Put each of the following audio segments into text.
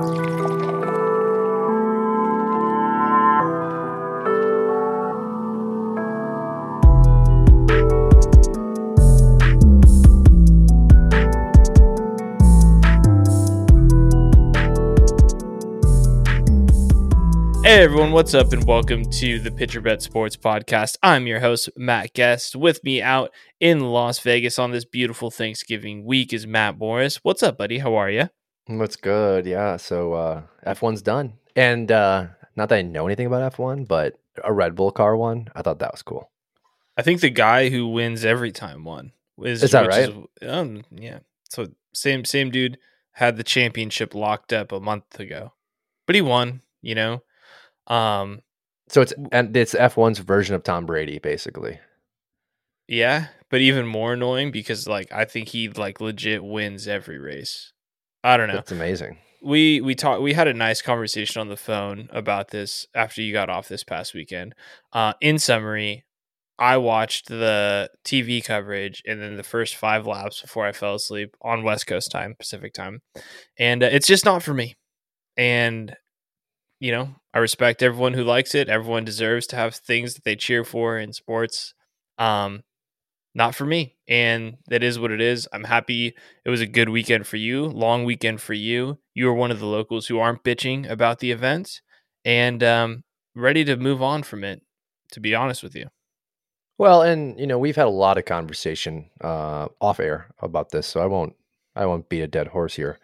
Hey everyone, what's up, and welcome to the Pitcher Bet Sports Podcast. I'm your host, Matt Guest. With me out in Las Vegas on this beautiful Thanksgiving week is Matt Morris. What's up, buddy? How are you? What's good? Yeah, so uh, F1's done, and uh, not that I know anything about F1, but a Red Bull car won. I thought that was cool. I think the guy who wins every time won. Is, is that right? Is, um, yeah. So same same dude had the championship locked up a month ago, but he won. You know um, so it's and it's F1's version of Tom Brady, basically. Yeah, but even more annoying because like I think he like legit wins every race. I don't know. That's amazing. We we talked. We had a nice conversation on the phone about this after you got off this past weekend. Uh, in summary, I watched the TV coverage and then the first five laps before I fell asleep on West Coast time, Pacific time, and uh, it's just not for me. And you know, I respect everyone who likes it. Everyone deserves to have things that they cheer for in sports. Um, not for me. And that is what it is. I'm happy it was a good weekend for you, long weekend for you. You are one of the locals who aren't bitching about the event and um, ready to move on from it, to be honest with you. Well, and you know, we've had a lot of conversation uh, off air about this, so I won't I won't beat a dead horse here.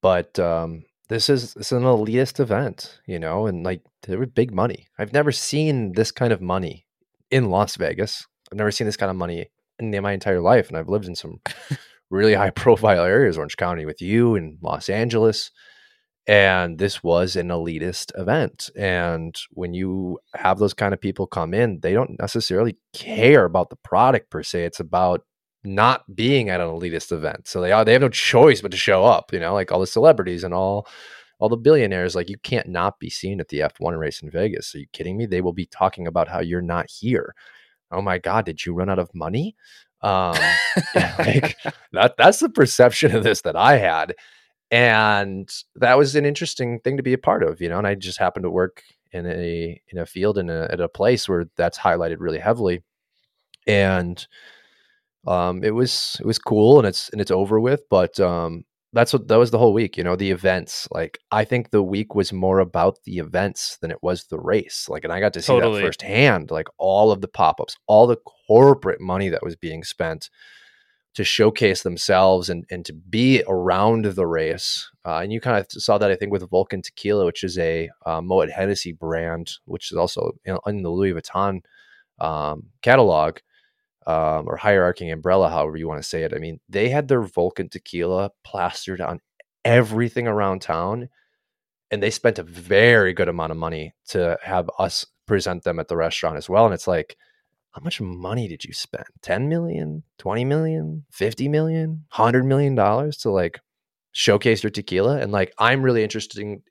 But um, this is it's an elitist event, you know, and like there was big money. I've never seen this kind of money in Las Vegas. I've never seen this kind of money in my entire life, and I've lived in some really high profile areas, Orange County, with you in Los Angeles. And this was an elitist event. And when you have those kind of people come in, they don't necessarily care about the product per se. It's about not being at an elitist event. So they are they have no choice but to show up, you know, like all the celebrities and all all the billionaires, like you can't not be seen at the F1 race in Vegas. Are you kidding me? They will be talking about how you're not here. Oh my God, did you run out of money? Um like that that's the perception of this that I had. And that was an interesting thing to be a part of, you know, and I just happened to work in a in a field in a at a place where that's highlighted really heavily. And um, it was it was cool and it's and it's over with. But um, that's what that was the whole week. You know, the events. Like I think the week was more about the events than it was the race. Like, and I got to see totally. that firsthand. Like all of the pop ups, all the corporate money that was being spent to showcase themselves and and to be around the race. Uh, and you kind of saw that I think with Vulcan Tequila, which is a uh, Moet Hennessy brand, which is also in, in the Louis Vuitton um, catalog um, or hierarchy umbrella, however you want to say it. I mean, they had their Vulcan tequila plastered on everything around town, and they spent a very good amount of money to have us present them at the restaurant as well. And it's like, how much money did you spend? 10 million, 20 million, 50 million, 100 million dollars to like showcase your tequila? And like, I'm really interested in,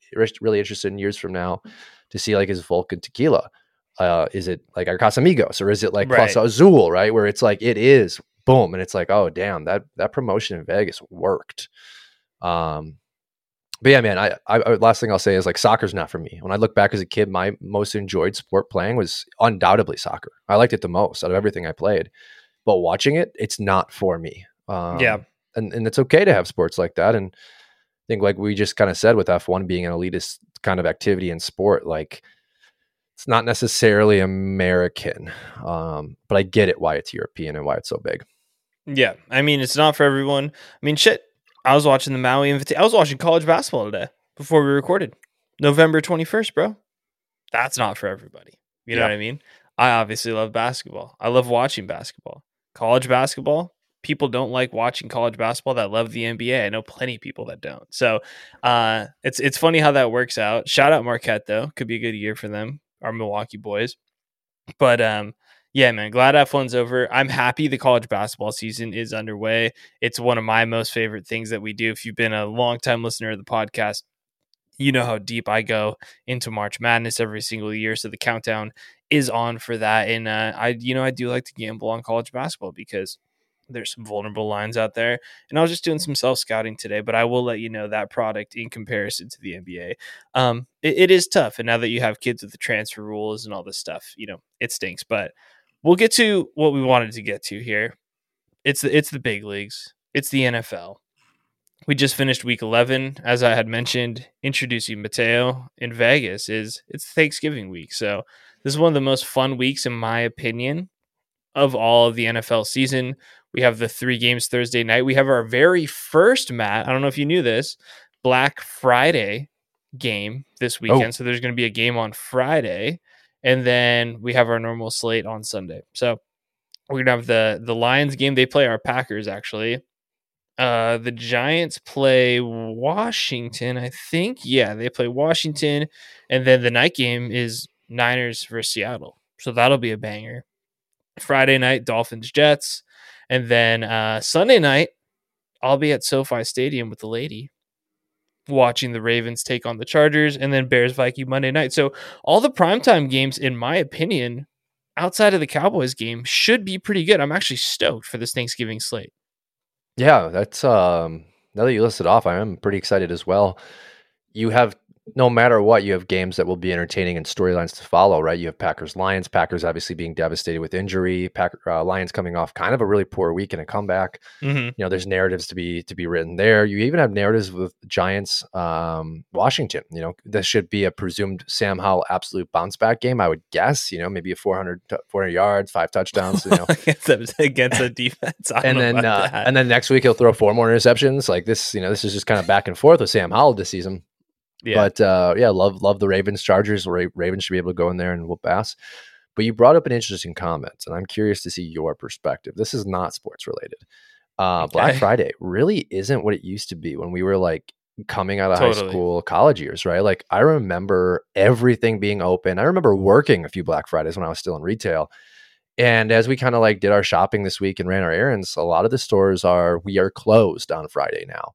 really interested in years from now to see like his Vulcan tequila uh, is it like our Casamigos or is it like right. Clase Azul, right? Where it's like it is boom, and it's like, oh damn, that that promotion in Vegas worked. Um, but yeah, man, I, I last thing I'll say is like soccer's not for me. When I look back as a kid, my most enjoyed sport playing was undoubtedly soccer. I liked it the most out of everything I played. But watching it, it's not for me. Um, yeah, and and it's okay to have sports like that. And I think like we just kind of said with F one being an elitist kind of activity in sport, like it's not necessarily American, um, but I get it why it's European and why it's so big. Yeah, I mean it's not for everyone. I mean, shit. I was watching the Maui Invitation. I was watching college basketball today before we recorded. November twenty first, bro. That's not for everybody. You know yeah. what I mean? I obviously love basketball. I love watching basketball. College basketball. People don't like watching college basketball that love the NBA. I know plenty of people that don't. So uh, it's it's funny how that works out. Shout out Marquette though. Could be a good year for them our Milwaukee boys. But um, yeah, man, glad F1's over. I'm happy the college basketball season is underway. It's one of my most favorite things that we do. If you've been a long time listener of the podcast, you know how deep I go into March Madness every single year. So the countdown is on for that. And uh, I, you know, I do like to gamble on college basketball because there's some vulnerable lines out there. And I was just doing some self scouting today, but I will let you know that product in comparison to the NBA, um, it, it is tough. And now that you have kids with the transfer rules and all this stuff, you know, it stinks. But we'll get to what we wanted to get to here. It's the, it's the big leagues. It's the NFL. We just finished week 11 as I had mentioned introducing Mateo in Vegas is it's Thanksgiving week. So this is one of the most fun weeks in my opinion of all of the NFL season. We have the 3 games Thursday night. We have our very first Matt, I don't know if you knew this, Black Friday game this weekend. Oh. So there's going to be a game on Friday and then we have our normal slate on Sunday. So we're gonna have the the Lions game. They play our Packers actually. Uh, the Giants play Washington, I think. Yeah, they play Washington, and then the night game is Niners versus Seattle. So that'll be a banger. Friday night, Dolphins Jets, and then uh, Sunday night, I'll be at SoFi Stadium with the lady watching the Ravens take on the Chargers, and then Bears Viking Monday night. So all the primetime games, in my opinion, outside of the Cowboys game, should be pretty good. I'm actually stoked for this Thanksgiving slate. Yeah, that's um now that you listed off, I am pretty excited as well. You have no matter what, you have games that will be entertaining and storylines to follow, right? You have Packers Lions, Packers obviously being devastated with injury, Pack, uh, Lions coming off kind of a really poor week and a comeback. Mm-hmm. You know, there's narratives to be to be written there. You even have narratives with Giants, um, Washington. You know, this should be a presumed Sam Howell absolute bounce back game, I would guess. You know, maybe a 400, 400 yards, five touchdowns. You know, against, a, against a defense, and then uh, and then next week he'll throw four more interceptions. Like this, you know, this is just kind of back and forth with Sam Howell this season. Yeah. But uh, yeah, love love the Ravens Chargers. Ravens should be able to go in there and whoop ass. But you brought up an interesting comment, and I'm curious to see your perspective. This is not sports related. Uh, okay. Black Friday really isn't what it used to be when we were like coming out of totally. high school, college years, right? Like I remember everything being open. I remember working a few Black Fridays when I was still in retail. And as we kind of like did our shopping this week and ran our errands, a lot of the stores are we are closed on Friday now.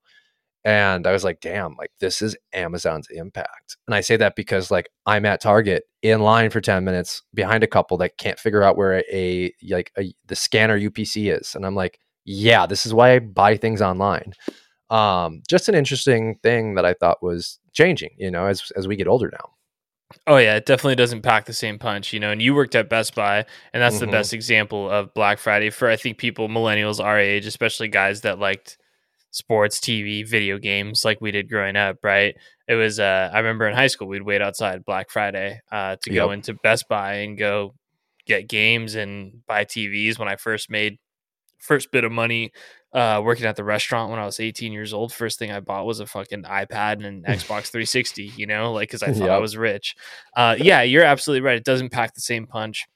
And I was like, damn, like this is Amazon's impact. And I say that because like I'm at Target in line for 10 minutes behind a couple that can't figure out where a, like a, the scanner UPC is. And I'm like, yeah, this is why I buy things online. Um, just an interesting thing that I thought was changing, you know, as as we get older now. Oh yeah, it definitely doesn't pack the same punch, you know. And you worked at Best Buy, and that's mm-hmm. the best example of Black Friday for I think people millennials our age, especially guys that liked sports, TV, video games like we did growing up, right? It was uh I remember in high school we'd wait outside Black Friday uh to yep. go into Best Buy and go get games and buy TVs when I first made first bit of money uh working at the restaurant when I was 18 years old. First thing I bought was a fucking iPad and an Xbox 360, you know, like cuz I thought yep. I was rich. Uh yeah, you're absolutely right. It doesn't pack the same punch.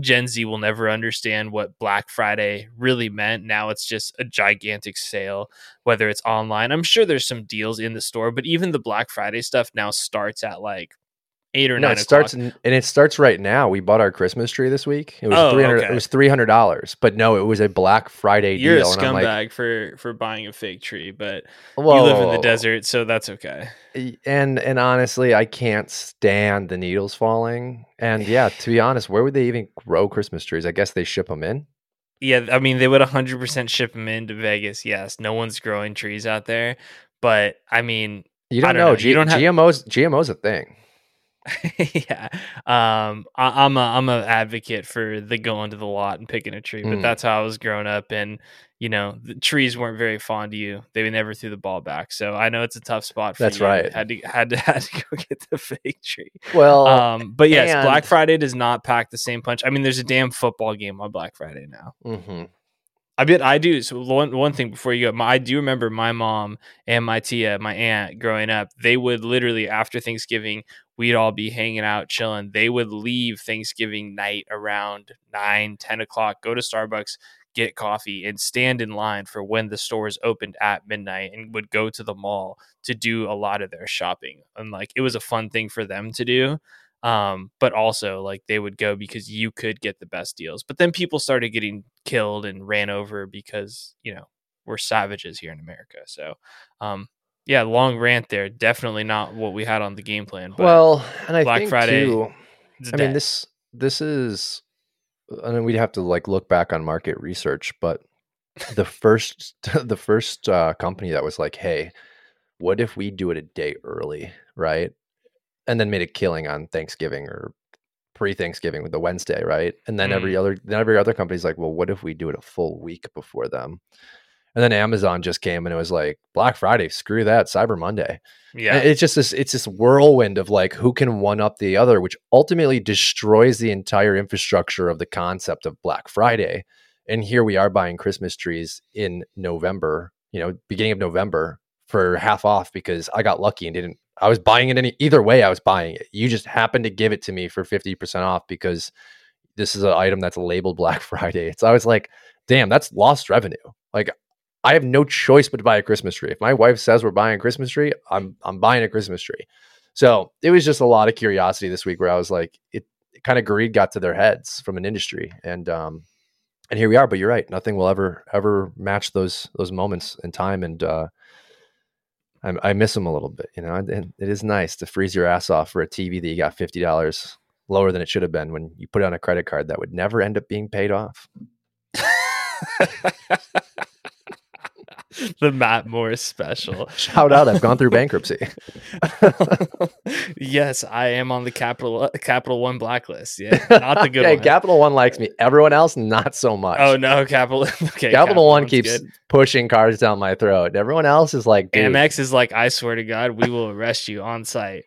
Gen Z will never understand what Black Friday really meant. Now it's just a gigantic sale, whether it's online. I'm sure there's some deals in the store, but even the Black Friday stuff now starts at like eight or no, nine. It starts and it starts right now. We bought our Christmas tree this week. It was oh, three hundred. Okay. It was three hundred dollars, but no, it was a Black Friday You're deal. You're a scumbag like, for for buying a fake tree, but whoa, you live in the desert, so that's okay. And and honestly, I can't stand the needles falling. And yeah, to be honest, where would they even grow Christmas trees? I guess they ship them in. Yeah, I mean they would 100% ship them into Vegas. Yes, no one's growing trees out there, but I mean, you don't, don't know. know. G- you don't have GMOs. GMOs a thing. yeah, um, I, am a I'm a advocate for the going to the lot and picking a tree, but mm. that's how I was growing up, and you know the trees weren't very fond of you. They never threw the ball back, so I know it's a tough spot. for That's you. right. Had to had to had to go get the fake tree. Well, um, but yes, and... Black Friday does not pack the same punch. I mean, there's a damn football game on Black Friday now. Mm-hmm. I bet I do. So one one thing before you go, my, I do remember my mom and my tia, my aunt, growing up. They would literally after Thanksgiving, we'd all be hanging out, chilling. They would leave Thanksgiving night around 9, 10 o'clock, go to Starbucks, get coffee, and stand in line for when the stores opened at midnight, and would go to the mall to do a lot of their shopping. And like it was a fun thing for them to do um but also like they would go because you could get the best deals but then people started getting killed and ran over because you know we're savages here in america so um yeah long rant there definitely not what we had on the game plan well and i black friday too, i mean this this is I mean, we'd have to like look back on market research, but the first the first uh, company that was like, "Hey, what if we do it a day early, right?" And then made a killing on Thanksgiving or pre-Thanksgiving with the Wednesday, right? And then every mm. other then every other company's like, "Well, what if we do it a full week before them?" And then Amazon just came and it was like Black Friday, screw that, Cyber Monday. Yeah. And it's just this it's this whirlwind of like who can one up the other, which ultimately destroys the entire infrastructure of the concept of Black Friday. And here we are buying Christmas trees in November, you know, beginning of November for half off because I got lucky and didn't I was buying it any either way I was buying it. You just happened to give it to me for 50% off because this is an item that's labeled Black Friday. So I was like, damn, that's lost revenue. Like I have no choice but to buy a Christmas tree. If my wife says we're buying a Christmas tree, I'm I'm buying a Christmas tree. So it was just a lot of curiosity this week where I was like, it, it kind of greed got to their heads from an industry, and um, and here we are. But you're right, nothing will ever ever match those those moments in time, and uh, I, I miss them a little bit. You know, and it is nice to freeze your ass off for a TV that you got fifty dollars lower than it should have been when you put it on a credit card that would never end up being paid off. the Matt Moore special. Shout out! I've gone through bankruptcy. yes, I am on the Capital Capital One blacklist. Yeah, not the good okay, one. Capital One likes me. Everyone else, not so much. oh no, Capital. Okay, Capital, One One's keeps good. pushing cards down my throat. Everyone else is like, dude, Amex is like, I swear to God, we will arrest you on site.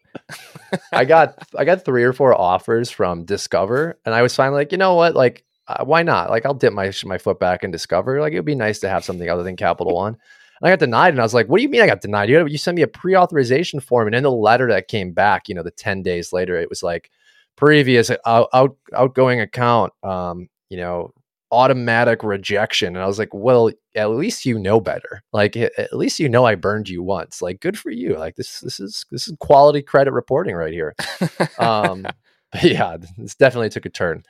I got I got three or four offers from Discover, and I was finally like, you know what, like. Uh, why not? Like, I'll dip my my foot back in Discover. Like, it would be nice to have something other than Capital One. And I got denied, and I was like, "What do you mean I got denied? You you sent me a pre-authorization form, and in the letter that came back, you know, the ten days later, it was like previous out, out outgoing account, um, you know, automatic rejection." And I was like, "Well, at least you know better. Like, at at least you know I burned you once. Like, good for you. Like, this this is this is quality credit reporting right here." Um, but yeah, this definitely took a turn.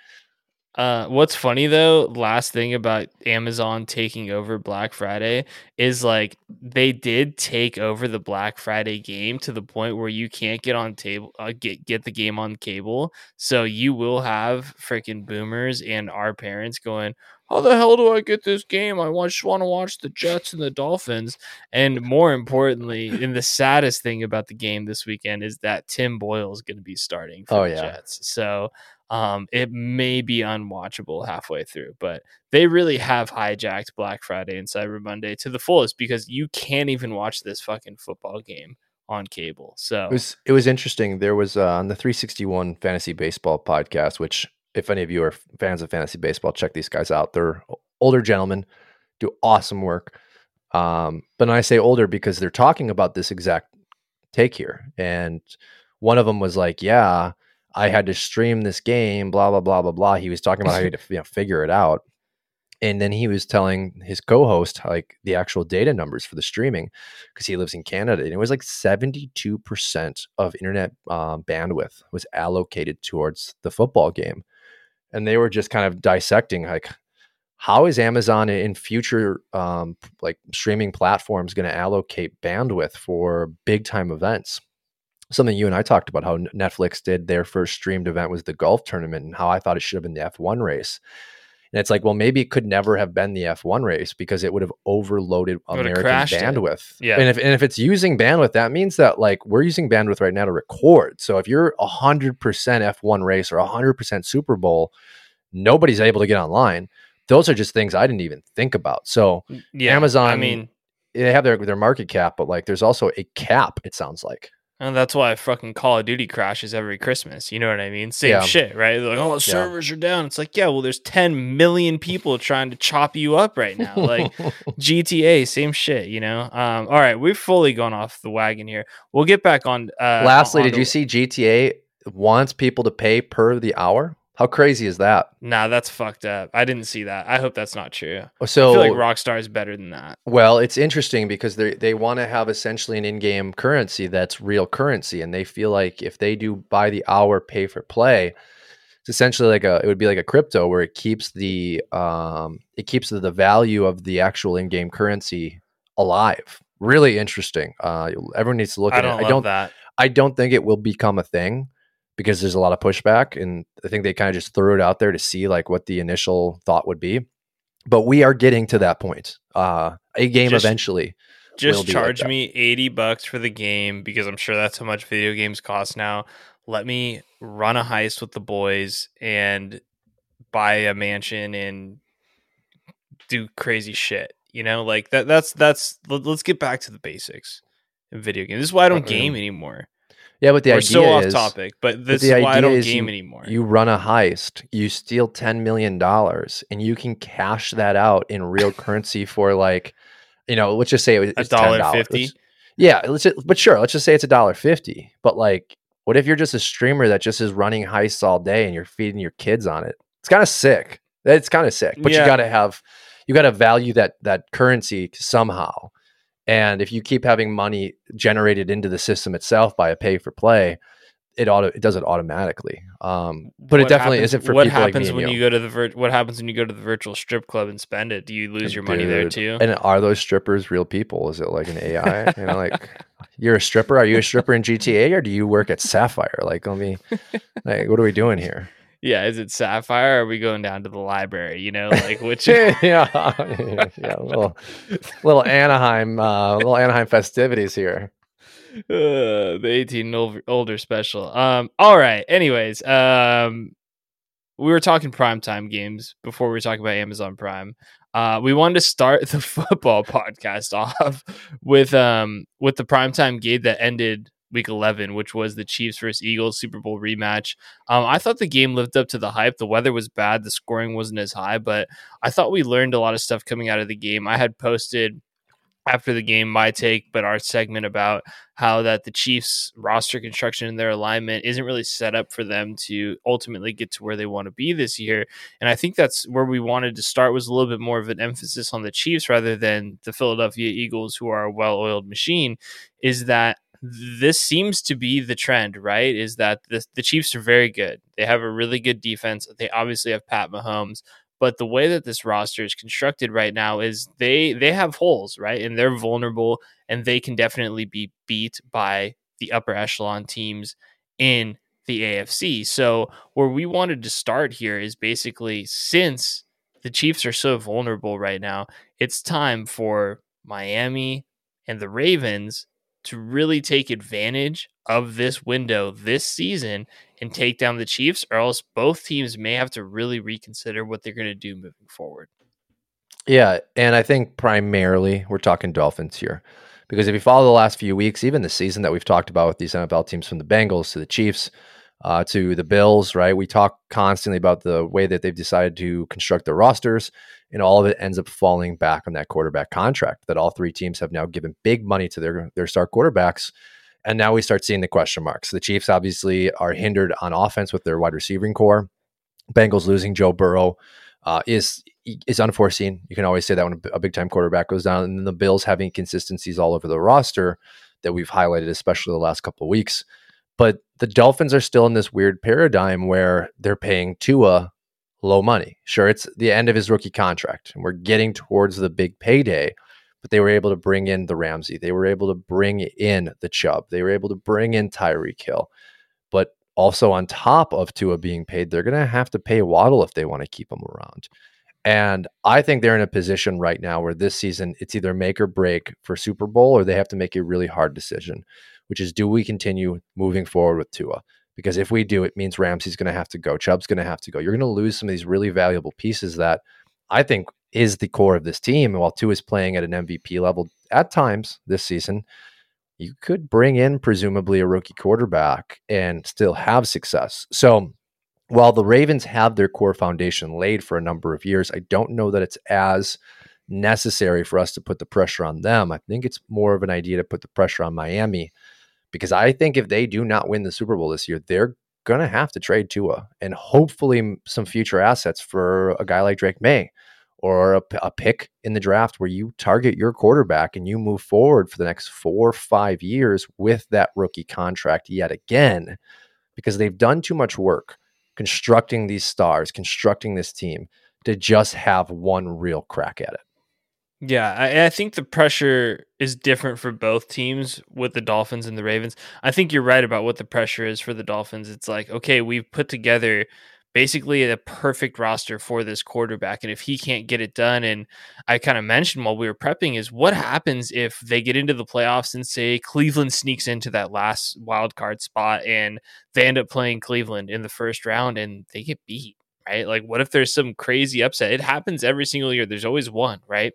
Uh, what's funny though, last thing about Amazon taking over Black Friday is like they did take over the Black Friday game to the point where you can't get on table uh, get get the game on cable. So you will have freaking boomers and our parents going, "How the hell do I get this game? I just want to watch the Jets and the Dolphins." And more importantly, and the saddest thing about the game this weekend is that Tim Boyle is going to be starting for Oh, the yeah. Jets. So um, it may be unwatchable halfway through, but they really have hijacked Black Friday and Cyber Monday to the fullest because you can't even watch this fucking football game on cable. So It was it was interesting. There was uh, on the 361 Fantasy Baseball podcast, which if any of you are fans of fantasy baseball, check these guys out. They're older gentlemen, do awesome work. Um, but I say older because they're talking about this exact take here, and one of them was like, "Yeah, I had to stream this game, blah blah blah blah blah." He was talking about how he had to you know, figure it out, and then he was telling his co-host like the actual data numbers for the streaming because he lives in Canada, and it was like seventy-two percent of internet um, bandwidth was allocated towards the football game, and they were just kind of dissecting like how is Amazon in future um, like streaming platforms going to allocate bandwidth for big time events? Something you and I talked about how Netflix did their first streamed event was the golf tournament, and how I thought it should have been the F1 race. And it's like, well, maybe it could never have been the F1 race because it would have overloaded American crashed it. bandwidth. Yeah. And if and if it's using bandwidth, that means that like we're using bandwidth right now to record. So if you're hundred percent F1 race or hundred percent Super Bowl, nobody's able to get online. Those are just things I didn't even think about. So yeah, Amazon I mean, they have their their market cap, but like there's also a cap. It sounds like. And that's why fucking Call of Duty crashes every Christmas. You know what I mean? Same Yeah. shit, right? They're like, oh, the servers are down. It's like, yeah, well, there's 10 million people trying to chop you up right now. Like GTA, same shit, you know? Um, all right, we've fully gone off the wagon here. We'll get back on. Uh, Lastly, on did to- you see GTA wants people to pay per the hour? How crazy is that? Nah, that's fucked up. I didn't see that. I hope that's not true. So I feel like Rockstar is better than that. Well, it's interesting because they they want to have essentially an in-game currency that's real currency, and they feel like if they do buy the hour pay for play, it's essentially like a it would be like a crypto where it keeps the um it keeps the, the value of the actual in-game currency alive. Really interesting. Uh, everyone needs to look I at it. I don't that. I don't think it will become a thing because there's a lot of pushback, and I think they kind of just threw it out there to see like what the initial thought would be. but we are getting to that point. Uh, a game Just- eventually. Just like charge that. me 80 bucks for the game because I'm sure that's how much video games cost now. Let me run a heist with the boys and buy a mansion and do crazy shit. You know, like that that's that's let- let's get back to the basics in video games. This is why I don't Uh-uh. game anymore. Yeah, but the We're idea so off is topic, but this the is why I don't game anymore. you run a heist, you steal ten million dollars, and you can cash that out in real currency for like, you know, let's just say it was dollar fifty. Yeah, let's just, but sure, let's just say it's a dollar fifty. But like, what if you're just a streamer that just is running heists all day and you're feeding your kids on it? It's kind of sick. It's kind of sick. But Yeah. you got to have, you got to value that that currency somehow. And if you keep having money generated into the system itself by a pay for play, it auto it does it automatically. Um, but it definitely happens- isn't for what like happens and when you. you go to the vir- what happens when you go to the virtual strip club and spend it? Do you lose your money there too? And are those strippers real people? Is it like an AI? you know, like you're a stripper. Are you a stripper in GTA or do you work at Sapphire? Like, let me, like, what are we doing here? Yeah, is it Sapphire? Or are we going down to the library? You know, like which? yeah, yeah, little, little Anaheim, uh, little Anaheim festivities here. Uh, the 18 older, older special. Um, all right. Anyways, um, we were talking primetime games before we were talking about Amazon Prime. Uh, we wanted to start the football podcast off with um with the primetime game that ended week 11, which was the Chiefs versus Eagles Super Bowl rematch. Um, I thought the game lived up to the hype. The weather was bad, the scoring wasn't as high, but I thought we learned a lot of stuff coming out of the game. I had posted after the game my take, but our segment about how that the Chiefs roster construction and their alignment isn't really set up for them to ultimately get to where they want to be this year. And I think that's where we wanted to start was a little bit more of an emphasis on the Chiefs rather than the Philadelphia Eagles, who are a well-oiled machine. Is that this seems to be the trend, right? Is that the, the Chiefs are very good. They have a really good defense. They obviously have Pat Mahomes, but the way that this roster is constructed right now is they they have holes, right? And they're vulnerable and they can definitely be beat by the upper echelon teams in the AFC. So, where we wanted to start here is basically since the Chiefs are so vulnerable right now, it's time for Miami and the Ravens to really take advantage of this window this season and take down the Chiefs, or else both teams may have to really reconsider what they're going to do moving forward. Yeah, and I think primarily we're talking Dolphins here. Because if you follow the last few weeks, even the season that we've talked about with these NFL teams from the Bengals to the Chiefs uh, to the Bills, right? We talk constantly about the way that they've decided to construct their rosters, and all of it ends up falling back on that quarterback contract that all three teams have now given big money to their, their star quarterbacks. And now we start seeing the question marks. The Chiefs obviously are hindered on offense with their wide receiving corps. Bengals losing Joe Burrow uh, is is unforeseen. You can always say that when a big time quarterback goes down, and then the Bills having consistencies all over the roster that we've highlighted, especially the last couple of weeks. But the Dolphins are still in this weird paradigm where they're paying Tua low money. Sure, it's the end of his rookie contract, and we're getting towards the big payday. But they were able to bring in the Ramsey. They were able to bring in the Chubb. They were able to bring in Tyreek Hill. But also on top of Tua being paid, they're going to have to pay Waddle if they want to keep him around. And I think they're in a position right now where this season it's either make or break for Super Bowl or they have to make a really hard decision, which is do we continue moving forward with Tua? Because if we do, it means Ramsey's going to have to go. Chubb's going to have to go. You're going to lose some of these really valuable pieces that I think is the core of this team. And while Tua is playing at an MVP level at times this season, you could bring in presumably a rookie quarterback and still have success. So while the Ravens have their core foundation laid for a number of years, I don't know that it's as necessary for us to put the pressure on them. I think it's more of an idea to put the pressure on Miami because I think if they do not win the Super Bowl this year, they're going to have to trade Tua and hopefully some future assets for a guy like Drake Maye or a, a, pick in the draft where you target your quarterback and you move forward for the next four or five years with that rookie contract yet again because they've done too much work constructing these stars, constructing this team to just have one real crack at it. Yeah, I, I, think the pressure is different for both teams with the Dolphins and the Ravens. I think you're right about what the pressure is for the Dolphins. It's like, okay, we've put together basically a perfect roster for this quarterback. And if he can't get it done, and I kind of mentioned while we were prepping, is what happens if they get into the playoffs and say Cleveland sneaks into that last wild card spot and they end up playing Cleveland in the first round and they get beat, right? Like, what if there's some crazy upset? It happens every single year. There's always one, right?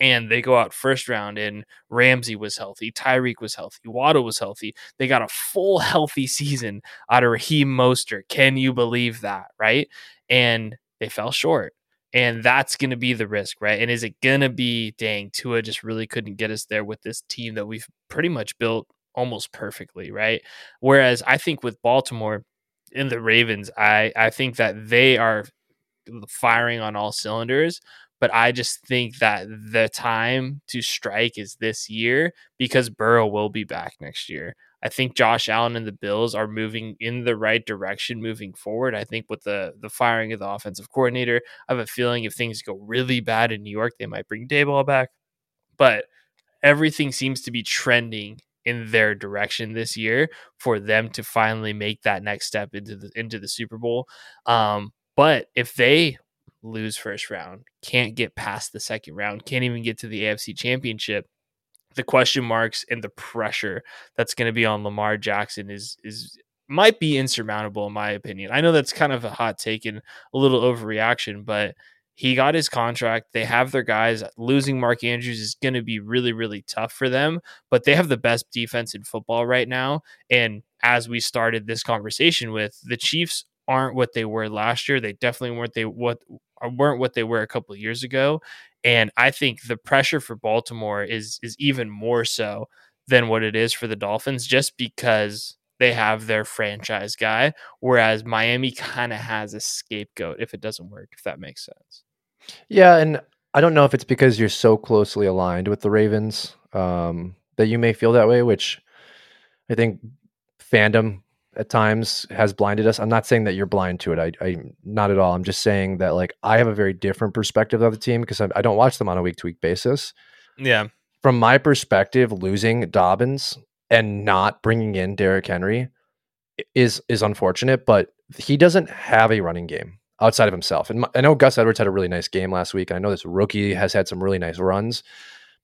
And they go out first round and Ramsey was healthy, Tyreek was healthy, Waddle was healthy. They got a full healthy season out of Raheem Mostert. Can you believe that, right? And they fell short. And that's going to be the risk, right? And is it going to be, dang, Tua just really couldn't get us there with this team that we've pretty much built almost perfectly, right? Whereas I think with Baltimore and the Ravens, I, I think that they are firing on all cylinders, but I just think that the time to strike is this year because Burrow will be back next year. I think Josh Allen and the Bills are moving in the right direction moving forward. I think with the the firing of the offensive coordinator, I have a feeling if things go really bad in New York, they might bring Daboll back. But everything seems to be trending in their direction this year for them to finally make that next step into the into the Super Bowl. Um, but if they lose first round, can't get past the second round, can't even get to the AFC championship. The question marks and the pressure that's going to be on Lamar Jackson is is might be insurmountable in my opinion. I know that's kind of a hot take and a little overreaction, but he got his contract. They have their guys. Losing Mark Andrews is going to be really, really tough for them, but they have the best defense in football right now. And as we started this conversation with, the Chiefs aren't what they were last year. They definitely weren't they what weren't what they were a couple years ago. And I think the pressure for Baltimore is is even more so than what it is for the Dolphins, just because they have their franchise guy, whereas Miami kind of has a scapegoat if it doesn't work, if that makes sense. Yeah, and I don't know if it's because you're so closely aligned with the Ravens um, that you may feel that way, which I think fandom at times has blinded us. I'm not saying that you're blind to it. I, I not at all. I'm just saying that like I have a very different perspective of the team because I, I don't watch them on a week to week basis. Yeah. From my perspective, losing Dobbins and not bringing in Derrick Henry is is unfortunate, but he doesn't have a running game outside of himself. And my, I know Gus Edwards had a really nice game last week. I know this rookie has had some really nice runs.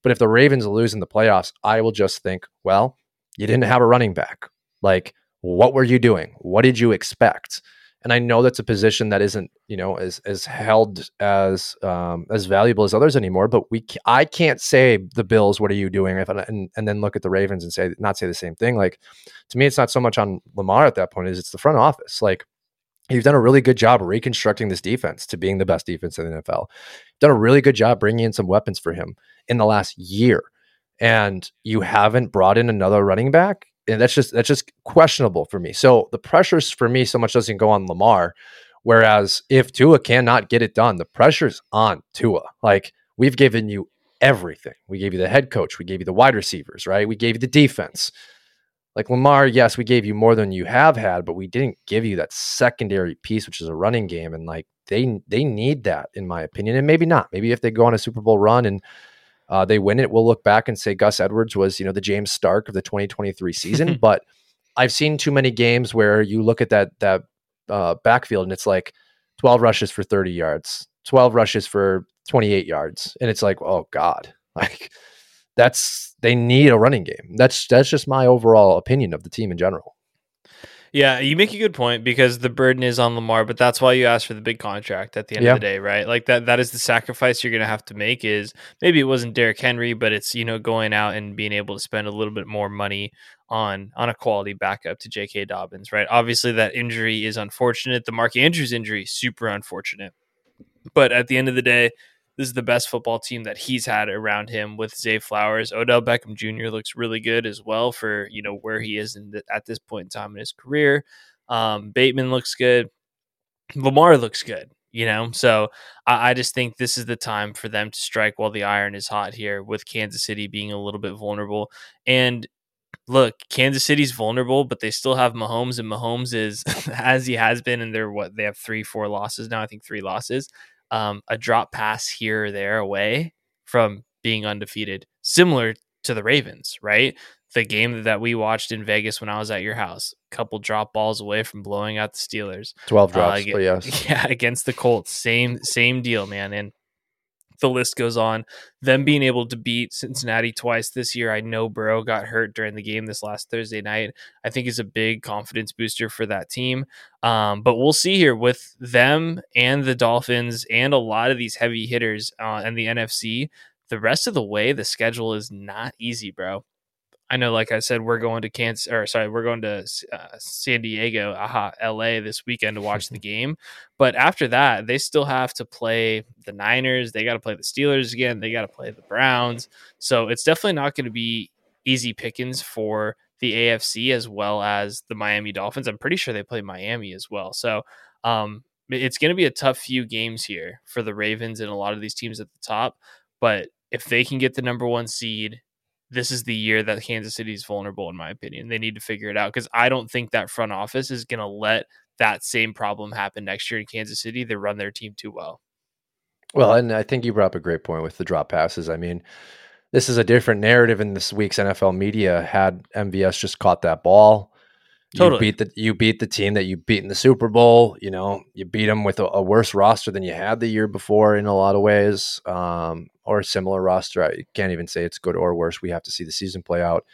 But if the Ravens lose in the playoffs, I will just think, well, you didn't have a running back. Like what were you doing? What did you expect? And I know that's a position that isn't, you know, as as held as um, as valuable as others anymore. But we, I can't say the Bills. What are you doing? If and and then look at the Ravens and say not say the same thing. Like to me, it's not so much on Lamar at that point. Is it's the front office. Like you've done a really good job reconstructing this defense to being the best defense in the NFL. You've done a really good job bringing in some weapons for him in the last year, and you haven't brought in another running back and that's just that's just questionable for me. So the pressures for me so much doesn't go on Lamar. Whereas if Tua cannot get it done, the pressure's on Tua. Like we've given you everything. We gave you the head coach, we gave you the wide receivers, right? We gave you the defense. Like Lamar, yes, we gave you more than you have had, but we didn't give you that secondary piece, which is a running game. And like they they need that, in my opinion. And maybe not. Maybe if they go on a Super Bowl run and uh, they win it, we'll look back and say Gus Edwards was, you know, the James Stark of the 2023 season. but I've seen too many games where you look at that that uh, backfield and it's like 12 rushes for 30 yards, 12 rushes for 28 yards, and it's like, oh god, like that's they need a running game. That's that's just my overall opinion of the team in general. Yeah, you make a good point because the burden is on Lamar, but that's why you ask for the big contract at the end yeah. of the day, right? Like that that is the sacrifice you're gonna have to make is maybe it wasn't Derrick Henry, but it's, you know, going out and being able to spend a little bit more money on on a quality backup to J.K. Dobbins, right? Obviously that injury is unfortunate. The Mark Andrews injury, super unfortunate. But at the end of the day, this is the best football team that he's had around him with Zay Flowers. Odell Beckham Jr. looks really good as well for you know where he is the, at this point in time in his career. Um, Bateman looks good. Lamar looks good. You know, so I, I just think this is the time for them to strike while the iron is hot here, with Kansas City being a little bit vulnerable. And look, Kansas City's vulnerable, but they still have Mahomes, and Mahomes is as he has been, and they're what they have three, four losses now. I think three losses um, a drop pass here or there away from being undefeated, similar to the Ravens, right? the game that we watched in Vegas when I was at your house, a couple drop balls away from blowing out the Steelers. Twelve drops, uh, yes, yeah, against the Colts, same same deal, man. And the list goes on. Them being able to beat Cincinnati twice this year. I know Burrow got hurt during the game this last Thursday night. I think is a big confidence booster for that team. Um, but we'll see here with them and the Dolphins and a lot of these heavy hitters uh, in the NFC. The rest of the way, the schedule is not easy, bro. I know, like I said, we're going to Kansas, or sorry, we're going to uh, San Diego, aha, LA this weekend to watch the game. But after that, they still have to play the Niners. They got to play the Steelers again. They got to play the Browns. So it's definitely not going to be easy pickings for the AFC as well as the Miami Dolphins. I'm pretty sure they play Miami as well. So um, it's going to be a tough few games here for the Ravens and a lot of these teams at the top. But if they can get the number one seed, this is the year that Kansas City is vulnerable, in my opinion. They need to figure it out because I don't think that front office is going to let that same problem happen next year in Kansas City. They run their team too well. Well, and I think you brought up a great point with the drop passes. I mean, this is a different narrative in this week's NFL media. Had MVS just caught that ball, Totally. You beat the you beat the team that you beat in the Super Bowl. You know, you beat them with a, a worse roster than you had the year before in a lot of ways, um, or a similar roster. I can't even say it's good or worse. We have to see the season play out.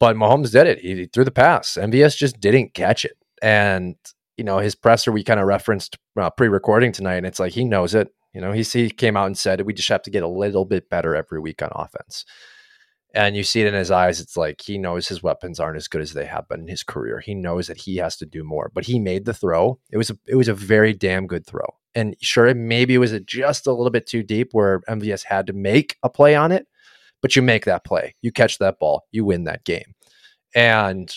But Mahomes did it. He, he threw the pass. MVS just didn't catch it. And you know, his presser we kind of referenced uh, pre-recording tonight, and it's like he knows it. You know, he he came out and said we just have to get a little bit better every week on offense and you see it in his eyes it's like he knows his weapons aren't as good as they have been in his career. He knows that he has to do more but he made the throw. It was a, it was a very damn good throw. And sure maybe it was just a little bit too deep where mvs had to make a play on it but you make that play. You catch that ball. You win that game. And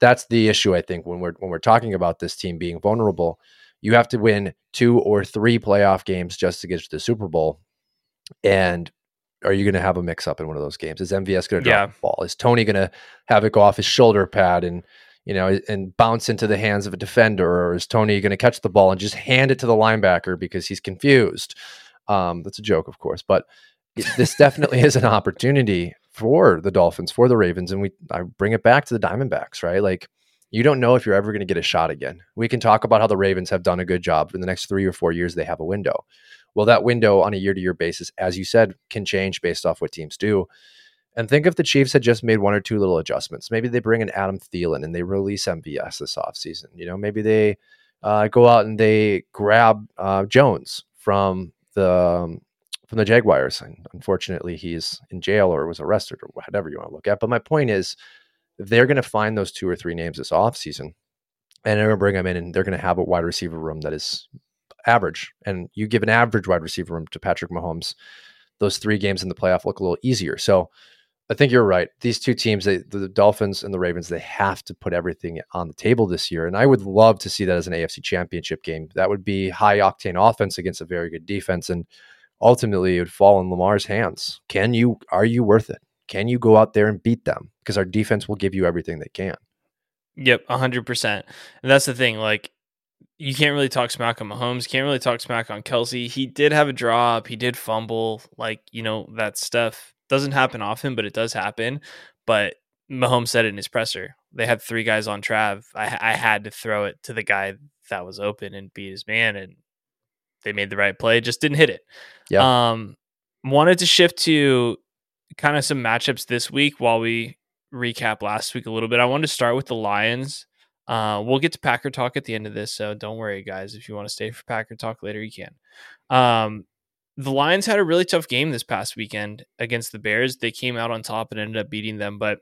that's the issue i think when we're when we're talking about this team being vulnerable you have to win two or three playoff games just to get to the super bowl. And are you going to have a mix up in one of those games? Is MVS going to drop yeah. the ball? Is Toney going to have it go off his shoulder pad and you know and bounce into the hands of a defender, or is Toney going to catch the ball and just hand it to the linebacker because he's confused? Um, that's a joke, of course, but this definitely is an opportunity for the Dolphins, for the Ravens, and we I bring it back to the Diamondbacks, right? Like you don't know if you're ever going to get a shot again. We can talk about how the Ravens have done a good job in the next three or four years. They have a window. Well, that window on a year to year basis, as you said, can change based off what teams do. And think if the Chiefs had just made one or two little adjustments. Maybe they bring in Adam Thielen and they release MVS this offseason. You know, maybe they uh, go out and they grab uh, Jones from the um, from the Jaguars. And unfortunately, he's in jail or was arrested or whatever you want to look at. But my point is, they're going to find those two or three names this offseason and they're going to bring them in and they're going to have a wide receiver room that is average, and you give an average wide receiver room to Patrick Mahomes, those three games in the playoff look a little easier. So I think you're right. These two teams, they, the Dolphins and the Ravens, they have to put everything on the table this year. And I would love to see that as an AFC championship game. That would be high octane offense against a very good defense. And ultimately it would fall in Lamar's hands. Can you, are you worth it? Can you go out there and beat them? Because our defense will give you everything they can. Yep, 100%. And that's the thing. Like, you can't really talk smack on Mahomes. Can't really talk smack on Kelce. He did have a drop. He did fumble. Like you know that stuff doesn't happen often, but it does happen. But Mahomes said it in his presser. They had three guys on Trav. I, I had to throw it to the guy that was open and beat his man, and they made the right play. Just didn't hit it. Yeah. Um, wanted to shift to kind of some matchups this week while we recap last week a little bit. I wanted to start with the Lions uh, we'll get to Packer talk at the end of this, so don't worry, guys. If you want to stay for Packer talk later, you can. Um, the Lions had a really tough game this past weekend against the Bears. They came out on top and ended up beating them. But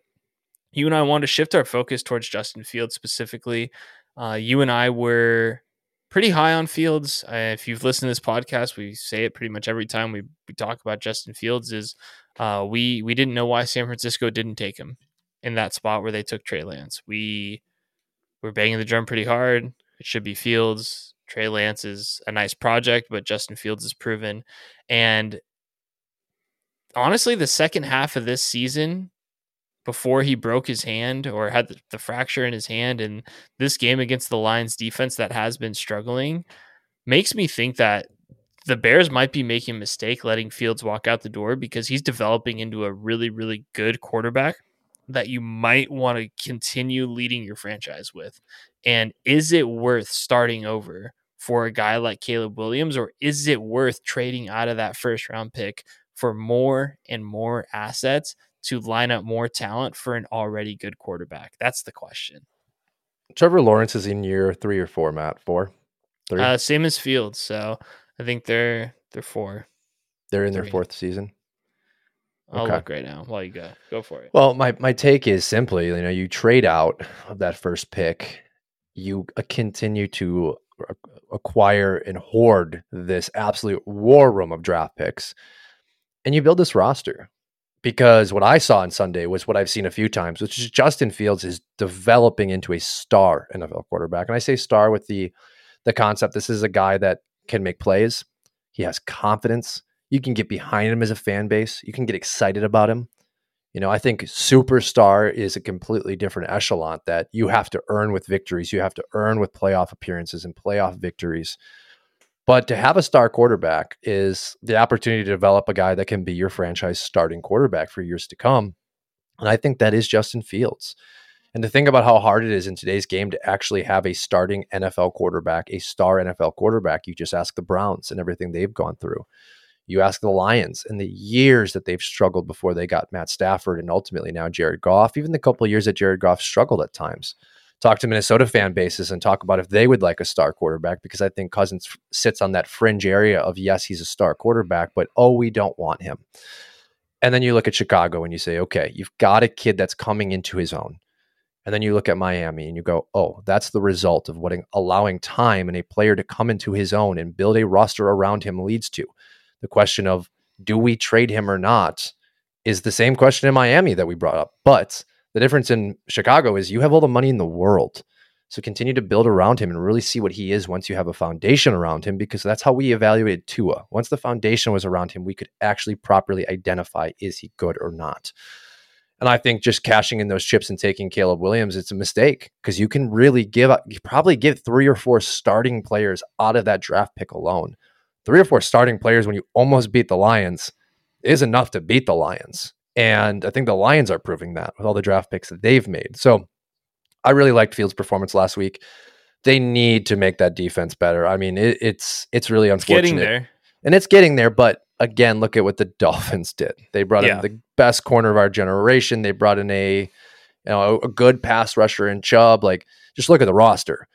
you and I wanted to shift our focus towards Justin Fields specifically. Uh, you and I were pretty high on Fields. Uh, if you've listened to this podcast, we say it pretty much every time we, we talk about Justin Fields. Is uh, we we didn't know why San Francisco didn't take him in that spot where they took Trey Lance. We we're banging the drum pretty hard. It should be Fields. Trey Lance is a nice project, but Justin Fields is proven. And honestly, the second half of this season, before he broke his hand or had the, fracture in his hand, and this game against the Lions defense that has been struggling, makes me think that the Bears might be making a mistake letting Fields walk out the door because he's developing into a really, really good quarterback that you might want to continue leading your franchise with? And is it worth starting over for a guy like Caleb Williams, or is it worth trading out of that first round pick for more and more assets to line up more talent for an already good quarterback? That's the question. Trevor Lawrence is in year three or four, Matt. Four, three. Uh, same as Fields. So I think they're they're four. They're in three. their fourth season. I'll okay. look right now while you go. Go for it. Well, my my take is simply, you know, you trade out of that first pick, you uh, continue to acquire and hoard this absolute war room of draft picks, and you build this roster. Because what I saw on Sunday was what I've seen a few times, which is Justin Fields is developing into a star NFL quarterback, and I say star with the the concept. This is a guy that can make plays. He has confidence you can get behind him as a fan base. You can get excited about him. You know, I think superstar is a completely different echelon that you have to earn with victories. You have to earn with playoff appearances and playoff victories. But to have a star quarterback is the opportunity to develop a guy that can be your franchise starting quarterback for years to come. And I think that is Justin Fields. And to think about how hard it is in today's game to actually have a starting NFL quarterback, a star NFL quarterback, you just ask the Browns and everything they've gone through. You ask the Lions and the years that they've struggled before they got Matt Stafford and ultimately now Jared Goff, even the couple years that Jared Goff struggled at times. Talk to Minnesota fan bases and talk about if they would like a star quarterback because I think Cousins sits on that fringe area of yes, he's a star quarterback, but oh, we don't want him. And then you look at Chicago and you say, okay, you've got a kid that's coming into his own. And then you look at Miami and you go, oh, that's the result of what allowing time and a player to come into his own and build a roster around him leads to the question of do we trade him or not is the same question in Miami that we brought up. But the difference in Chicago is you have all the money in the world. So continue to build around him and really see what he is once you have a foundation around him, because that's how we evaluated Tua. Once the foundation was around him, we could actually properly identify is he good or not. And I think just cashing in those chips and taking Caleb Williams, it's a mistake because you can really give up, you probably get three or four starting players out of that draft pick alone three or four starting players when you almost beat the Lions is enough to beat the Lions. And I think the Lions are proving that with all the draft picks that they've made. So I really liked Fields' performance last week. They need to make that defense better. I mean, it, it's it's really unfortunate. It's getting there. And it's getting there, but again, look at what the Dolphins did. They brought yeah. in the best corner of our generation. They brought in a you know a good pass rusher in Chubb. Like, just look at the roster.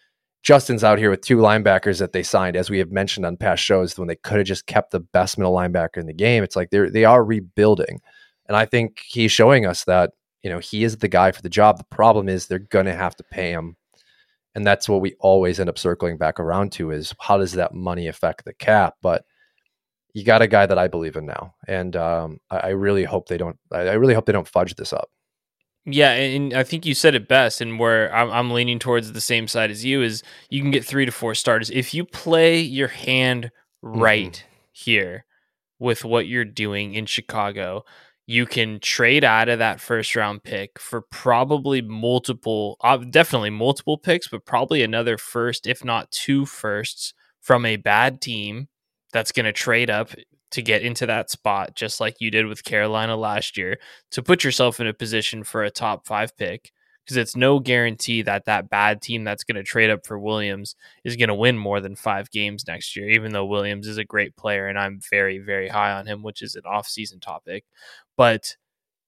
Justin's out here with two linebackers that they signed, as we have mentioned on past shows, when they could have just kept the best middle linebacker in the game. It's like they're they are rebuilding, and I think he's showing us that you know he is the guy for the job. The problem is they're to have to pay him, and that's what we always end up circling back around to: is how does that money affect the cap? But you got a guy that I believe in now, and um, I, I, really hope they don't. I, I really hope they don't fudge this up. Yeah, and I think you said it best, and where I'm, I'm, leaning towards the same side as you is you can get three to four starters if you play your hand right mm-hmm. here with what you're doing in Chicago. You can trade out of that first round pick for probably multiple, uh, definitely multiple picks, but probably another first, if not two firsts from a bad team that's going to trade up to get into that spot, just like you did with Carolina last year, to put yourself in a position for a top five pick. Because it's no guarantee that that bad team that's going to trade up for Williams is going to win more than five games next year, even though Williams is a great player and I'm very, very high on him, which is an off-season topic. But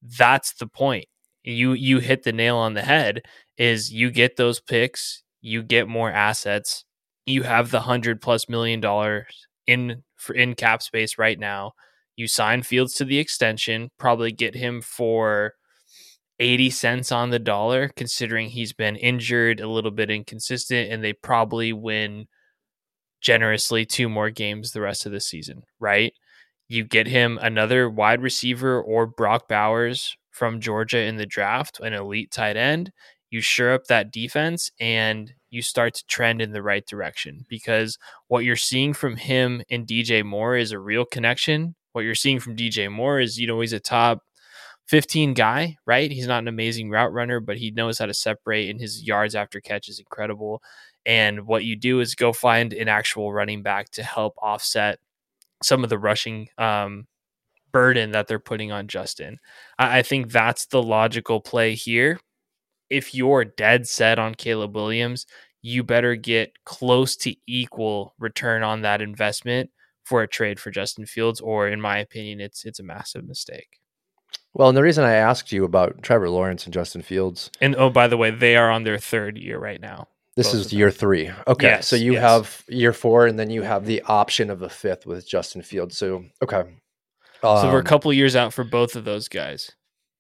that's the point. You you hit the nail on the head. Is you get those picks, you get more assets, you have the hundred plus million dollars in for in cap space right now. You sign Fields to the extension, probably get him for 80 cents on the dollar, considering he's been injured, a little bit inconsistent, and they probably win generously two more games the rest of the season, right? You get him another wide receiver or Brock Bowers from Georgia in the draft, an elite tight end. You shore up that defense, and you start to trend in the right direction because what you're seeing from him and DJ Moore is a real connection. What you're seeing from DJ Moore is, you know, he's a top 15 guy, right? He's not an amazing route runner, but he knows how to separate, and his yards after catch is incredible. And what you do is go find an actual running back to help offset some of the rushing um, burden that they're putting on Justin. I, I think that's the logical play here. If you're dead set on Caleb Williams, you better get close to equal return on that investment for a trade for Justin Fields, or in my opinion, it's it's a massive mistake. Well, and the reason I asked you about Trevor Lawrence and Justin Fields, and oh, by the way, they are on their third year right now. This is year three. Okay, yes, so you yes. have year four, and then you have the option of a fifth with Justin Fields. So okay, um, so we're a um, couple years out for both of those guys.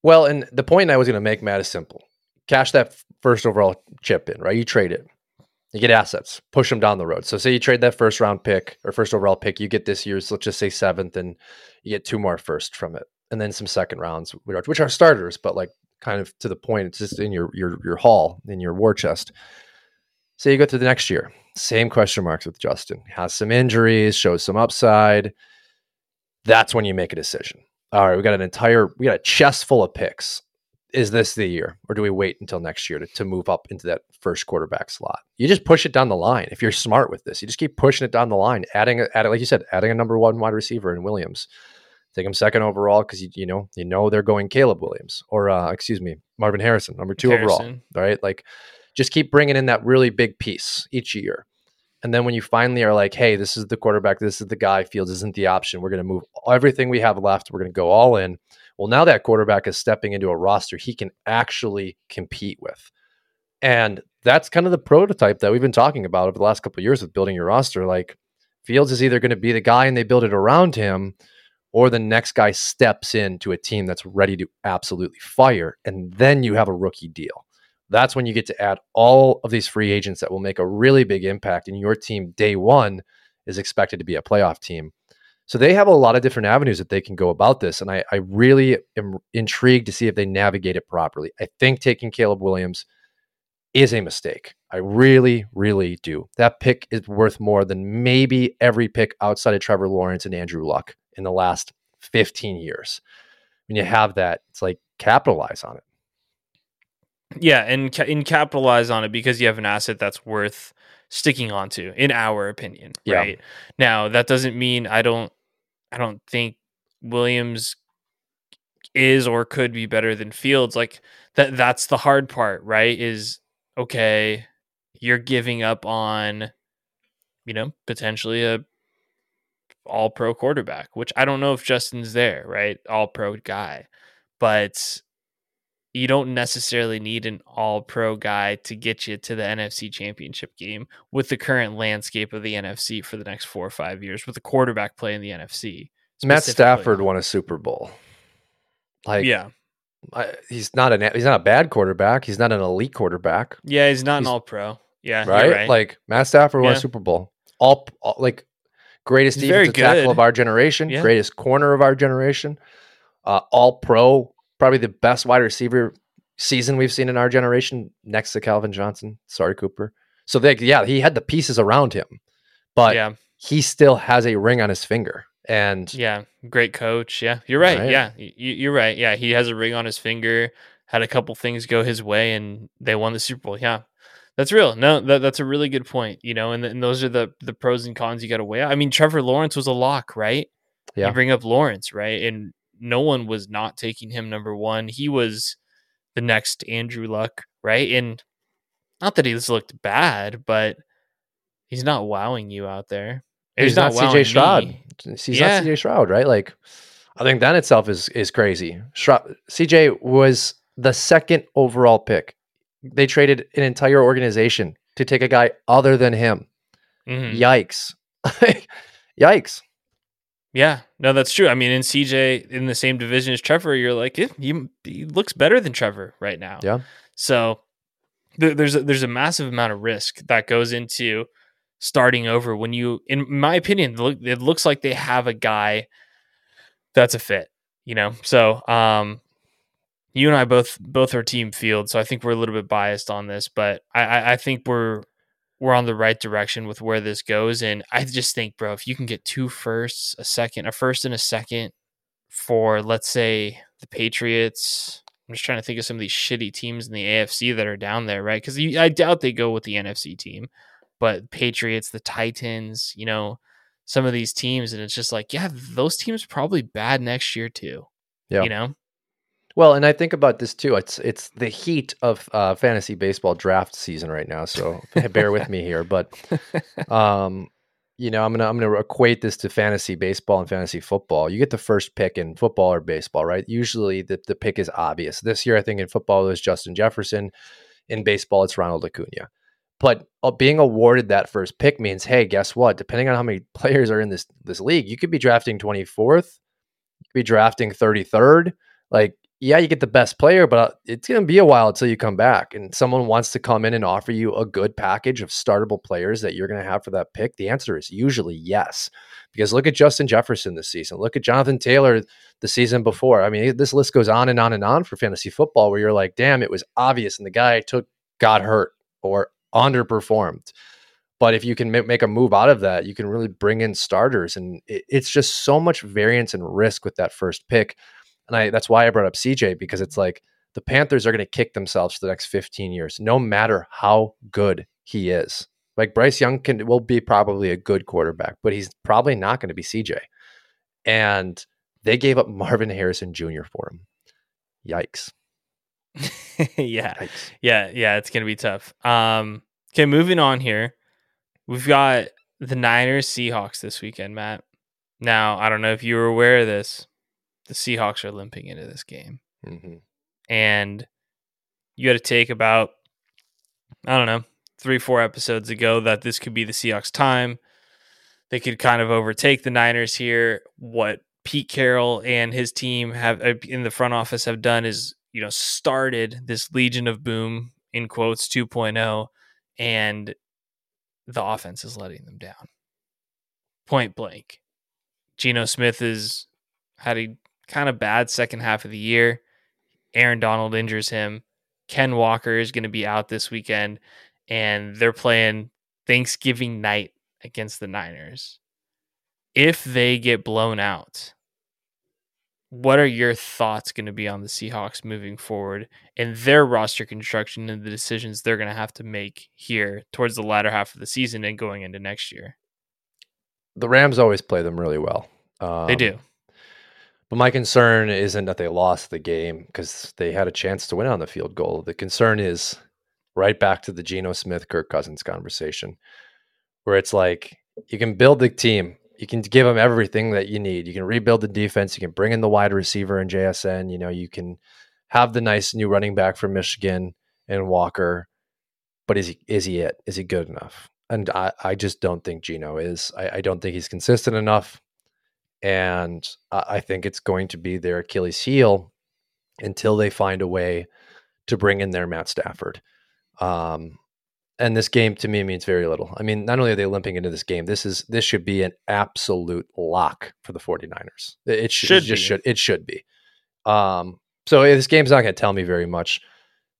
Well, and the point I was going to make, Matt, is simple: cash that first overall chip in, right? You trade it, you get assets, push them down the road. So say you trade that first round pick or first overall pick, you get this year's, let's just say seventh, and you get two more first from it, and then some second rounds, which are starters, but like kind of to the point. It's just in your your your haul in your war chest. Say you go to the next year, same question marks with Justin. Has some injuries, shows some upside. That's when you make a decision. All right, we got an entire, we got a chest full of picks is this the year or do we wait until next year to, to move up into that first quarterback slot? You just push it down the line if you're smart with this. You just keep pushing it down the line adding, adding like you said adding a number one wide receiver in williams. Take him second overall because you, you know you know they're going caleb williams or uh, excuse me marvin harrison number two harrison. overall right? Like just keep bringing in that really big piece each year. And then when you finally are like hey this is the quarterback this is the guy fields isn't the option we're going to move everything we have left we're going to go all in well, now that quarterback is stepping into a roster he can actually compete with. And that's kind of the prototype that we've been talking about over the last couple years with building your roster. Like Fields is either going to be the guy and they build it around him, or the next guy steps into a team that's ready to absolutely fire. And then you have a rookie deal. That's when you get to add all of these free agents that will make a really big impact. And your team, day one, is expected to be a playoff team. So they have a lot of different avenues that they can go about this. And I, I really am intrigued to see if they navigate it properly. I think taking Caleb Williams is a mistake. I really, really do. That pick is worth more than maybe every pick outside of Trevor Lawrence and Andrew Luck in the last 15 years. When you have that, it's like capitalize on it. Yeah, and ca- and capitalize on it because you have an asset that's worth sticking onto, in our opinion. Yeah. Right now, that doesn't mean I don't. I don't think Williams is or could be better than Fields. Like that. That's the hard part, right? Is okay. You're giving up on, you know, potentially a all pro quarterback, which I don't know if Justin's there, right? All pro guy. But you don't necessarily need an all pro guy to get you to the NFC championship game with the current landscape of the NFC for the next four or five years with the quarterback play in the NFC. Matt Stafford won a Super Bowl. Like, yeah, I, he's not a he's not a bad quarterback. He's not an elite quarterback. Yeah, he's not he's, an all pro. Yeah, right? right? Like Matt Stafford yeah. won a Super Bowl. All, all like greatest he's defensive tackle of our generation, yeah. greatest corner of our generation, uh, all pro probably the best wide receiver season we've seen in our generation, next to Calvin Johnson. Sorry, Cooper. So they, yeah, he had the pieces around him, but yeah. he still has a ring on his finger. And yeah, great coach. Yeah, you're right. right. Yeah, you, are right. Yeah, he has a ring on his finger. Had a couple things go his way, and they won the Super Bowl. Yeah, that's real. No, that, that's a really good point. You know, and, and those are the the pros and cons you got to weigh out. I mean, Trevor Lawrence was a lock, right? Yeah. You bring up Lawrence, right? And no one was not taking him number one. He was the next Andrew Luck, right? And not that he's looked bad, but he's not wowing you out there. He's, he's not, not CJ Stroud. Me. He's yeah. not CJ Stroud, right? Like, I think that itself is is crazy. Stroud, CJ was the second overall pick. They traded an entire organization to take a guy other than him. Mm-hmm. Yikes! Yikes! Yeah, no, that's true. I mean, in CJ in the same division as Trevor, you're like, he, he looks better than Trevor right now. Yeah. So th- there's a, there's a massive amount of risk that goes into starting over when you, in my opinion, look, it looks like they have a guy that's a fit. You know, so um, you and I both both are team field, so I think we're a little bit biased on this, but I, I, I think we're we're on the right direction with where this goes. And I just think, bro, if you can get two firsts, a second, a first and a second for, let's say, the Patriots. I'm just trying to think of some of these shitty teams in the AFC that are down there, right? Because I doubt they go with the NFC team, but Patriots, the Titans, you know, some of these teams, and it's just like, yeah, those teams probably bad next year too. Yeah. You know? Well, and I think about this too. It's it's the heat of uh, fantasy baseball draft season right now, so bear with me here. But um, you know, I'm gonna I'm gonna equate this to fantasy baseball and fantasy football. You get the first pick in football or baseball, right? Usually the, the pick is obvious. This year, I think in football it was Justin Jefferson. In baseball, it's Ronald Acuna. But uh, being awarded that first pick means, hey, guess what? Depending on how many players are in this this league, you could be drafting 24th, you could be drafting 33rd. Like yeah, you get the best player, but uh, it's going to be a while until you come back. And someone wants to come in and offer you a good package of startable players that you're going to have for that pick. The answer is usually yes. Because look at Justin Jefferson this season. Look at Jonathan Taylor the season before. I mean, this list goes on and on and on for fantasy football where you're like, damn, it was obvious. And the guy took, got hurt or underperformed. But if you can make a move out of that, you can really bring in starters. And it's just so much variance and risk with that first pick and I that's why I brought up CJ because it's like the Panthers are going to kick themselves for the next 15 years, no matter how good he is. Like Bryce Young can will be probably a good quarterback, but he's probably not going to be CJ. And they gave up Marvin Harrison Jr. for him. Yikes. yeah. Yikes. Yeah, yeah, it's going to be tough. Um okay, moving on here. We've got the Niners Seahawks this weekend, Matt. Now, I don't know if you were aware of this, the Seahawks are limping into this game. Mm-hmm. And you had to take about, I don't know, three, four episodes ago that this could be the Seahawks' time. They could kind of overtake the Niners here. What Pete Carroll and his team have uh, in the front office have done is, you know, started this Legion of Boom in quotes 2.0, and the offense is letting them down. Point blank. Geno Smith is had a kind of bad second half of the year. Aaron Donald injures him. Ken Walker is going to be out this weekend, and they're playing Thanksgiving night against the Niners. If they get blown out, what are your thoughts going to be on the Seahawks moving forward and their roster construction and the decisions they're going to have to make here towards the latter half of the season and going into next year? The Rams always play them really well. Um, they do. But my concern isn't that they lost the game because they had a chance to win on the field goal. The concern is right back to the Geno Smith, Kirk Cousins conversation, where it's like you can build the team, you can give them everything that you need. You can rebuild the defense, you can bring in the wide receiver and JSN, you know, you can have the nice new running back from Michigan and Walker. But is he is he it? Is he good enough? And I, I just don't think Geno is. I, I don't think he's consistent enough and I think it's going to be their Achilles heel until they find a way to bring in their Matt Stafford. Um, and this game to me means very little. I mean, not only are they limping into this game, this is this should be an absolute lock for the 49ers. It, should, should it just should it should be. Um, so this game's not going to tell me very much.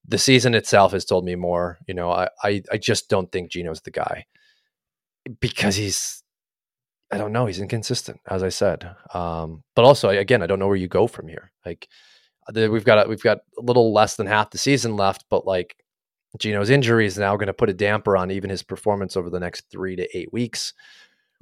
The season itself has told me more. You know, I I, I just don't think Geno's the guy because he's I don't know. He's inconsistent, as I said. Um, but also, again, I don't know where you go from here. Like we've got a, we've got a little less than half the season left, but like Geno's injury is now going to put a damper on even his performance over the next three to eight weeks.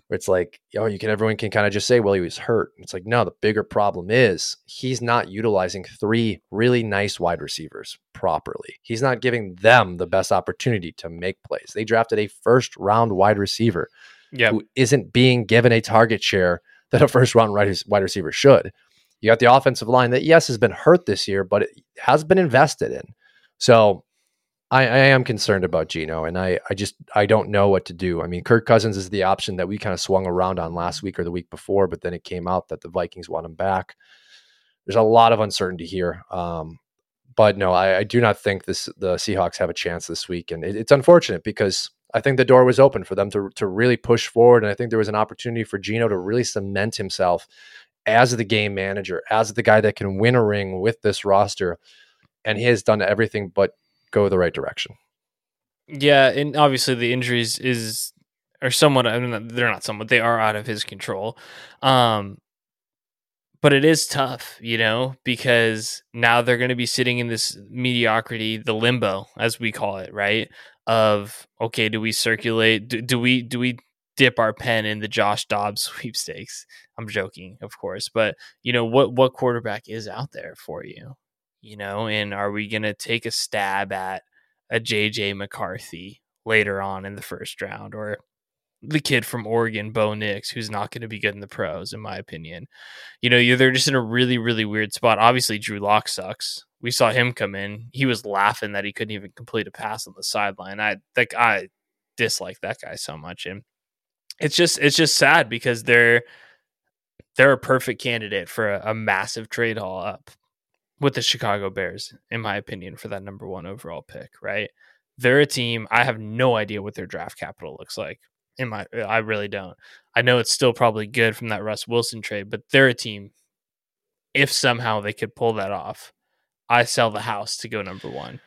It's like, know, you can everyone can kind of just say, well, he was hurt. It's like, no, the bigger problem is he's not utilizing three really nice wide receivers properly. He's not giving them the best opportunity to make plays. They drafted a first round wide receiver yep. who isn't being given a target share that a first round wide receiver should. You got the offensive line that, yes, has been hurt this year, but it has been invested in. So I, I am concerned about Geno, and I, I just I don't know what to do. I mean, Kirk Cousins is the option that we kind of swung around on last week or the week before, but then it came out that the Vikings want him back. There's a lot of uncertainty here. Um, but no, I, I, do not think this the Seahawks have a chance this week, and it, it's unfortunate because I think the door was open for them to to really push forward, and I think there was an opportunity for Geno to really cement himself as the game manager, as the guy that can win a ring with this roster, and he has done everything but go the right direction. Yeah, and obviously the injuries is are somewhat. I mean, they're not somewhat. They are out of his control. Um, but it is tough, you know, because now they're going to be sitting in this mediocrity, the limbo, as we call it, right? Of okay, do we circulate? Do, do we do we dip our pen in the Josh Dobbs sweepstakes. I'm joking, of course, but you know what what quarterback is out there for you? You know, and are we going to take a stab at a JJ McCarthy later on in the first round or the kid from Oregon, Bo Nix, who's not going to be good in the pros, in my opinion. You know, you they're just in a really, really weird spot. Obviously, Drew Lock sucks. We saw him come in. He was laughing that he couldn't even complete a pass on the sideline. I think I dislike that guy so much, and it's just it's just sad because they're they're a perfect candidate for a, a massive trade haul up with the Chicago Bears, in my opinion, for that number one overall pick. Right? They're a team. I have no idea what their draft capital looks like in my I really don't. I know it's still probably good from that Russ Wilson trade, but they're a team. If somehow they could pull that off, I sell the house to go number one.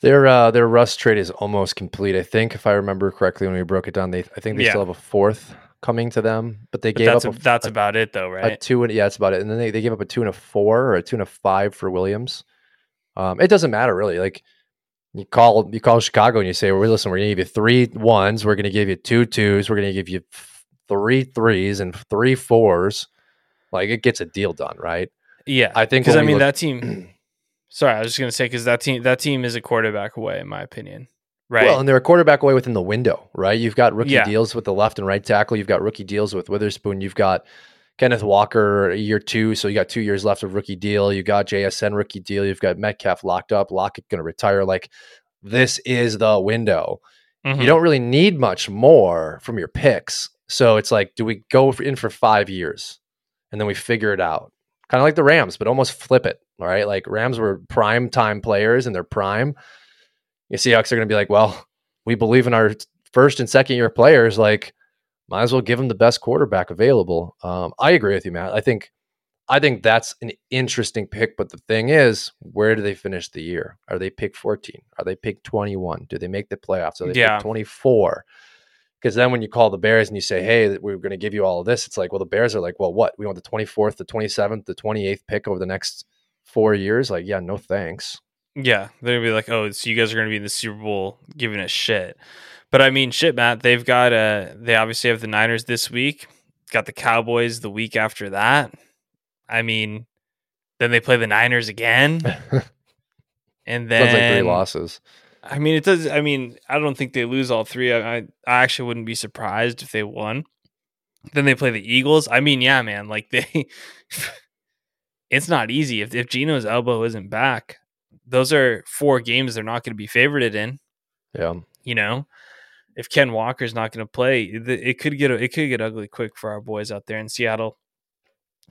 Their uh, their Russ trade is almost complete. I think, if I remember correctly, when we broke it down, they I think they yeah. still have a fourth coming to them, but they but gave that's up. A, a, that's a, about it, though, right? A two and yeah, that's about it. And then they, they gave up a two and a four or a two and a five for Williams. Um, it doesn't matter really. Like you call you call Chicago and you say, "Well, listen, we're going to give you three ones, we're going to give you two twos, we're going to give you three threes and three fours. Like it gets a deal done, right? Yeah, I think because I mean look- that team. sorry, I was just going to say because that team that team is a quarterback away, in my opinion. Right. Well, and they're a quarterback away within the window, right? You've got rookie yeah. deals with the left and right tackle. You've got rookie deals with Witherspoon. You've got Kenneth Walker year two, so you got two years left of rookie deal. You got JSN rookie deal. You've got Metcalf locked up. Lockett going to retire. Like this is the window. Mm-hmm. You don't really need much more from your picks. So it's like, do we go in for five years and then we figure it out? Kind of like the Rams, but almost flip it. All right. Like Rams were prime time players in their prime. You Seahawks are going to be like, well, we believe in our first and second year players. Like, might as well give him the best quarterback available. Um, I agree with you, Matt. I think I think that's an interesting pick. But the thing is, where do they finish the year? Are they pick 14? Are they pick 21? Do they make the playoffs? Are they yeah. pick 24? Because then when you call the Bears and you say, hey, we're going to give you all of this, it's like, well, the Bears are like, well, what? We want the 24th, the 27th, the 28th pick over the next four years? Like, yeah, no thanks. Yeah. They're going to be like, oh, so you guys are going to be in the Super Bowl giving us shit. But I mean, shit, Matt. They've got uh they obviously have the Niners this week. Got the Cowboys the week after that. I mean, then they play the Niners again, and then Sounds like three losses. I mean, it does. I mean, I don't think they lose all three. I, I actually wouldn't be surprised if they won. Then they play the Eagles. I mean, yeah, man. Like they, it's not easy if if Geno's elbow isn't back. Those are four games they're not going to be favorited in. Yeah, you know, if Ken Walker's not going to play, it could get it could get ugly quick for our boys out there in Seattle.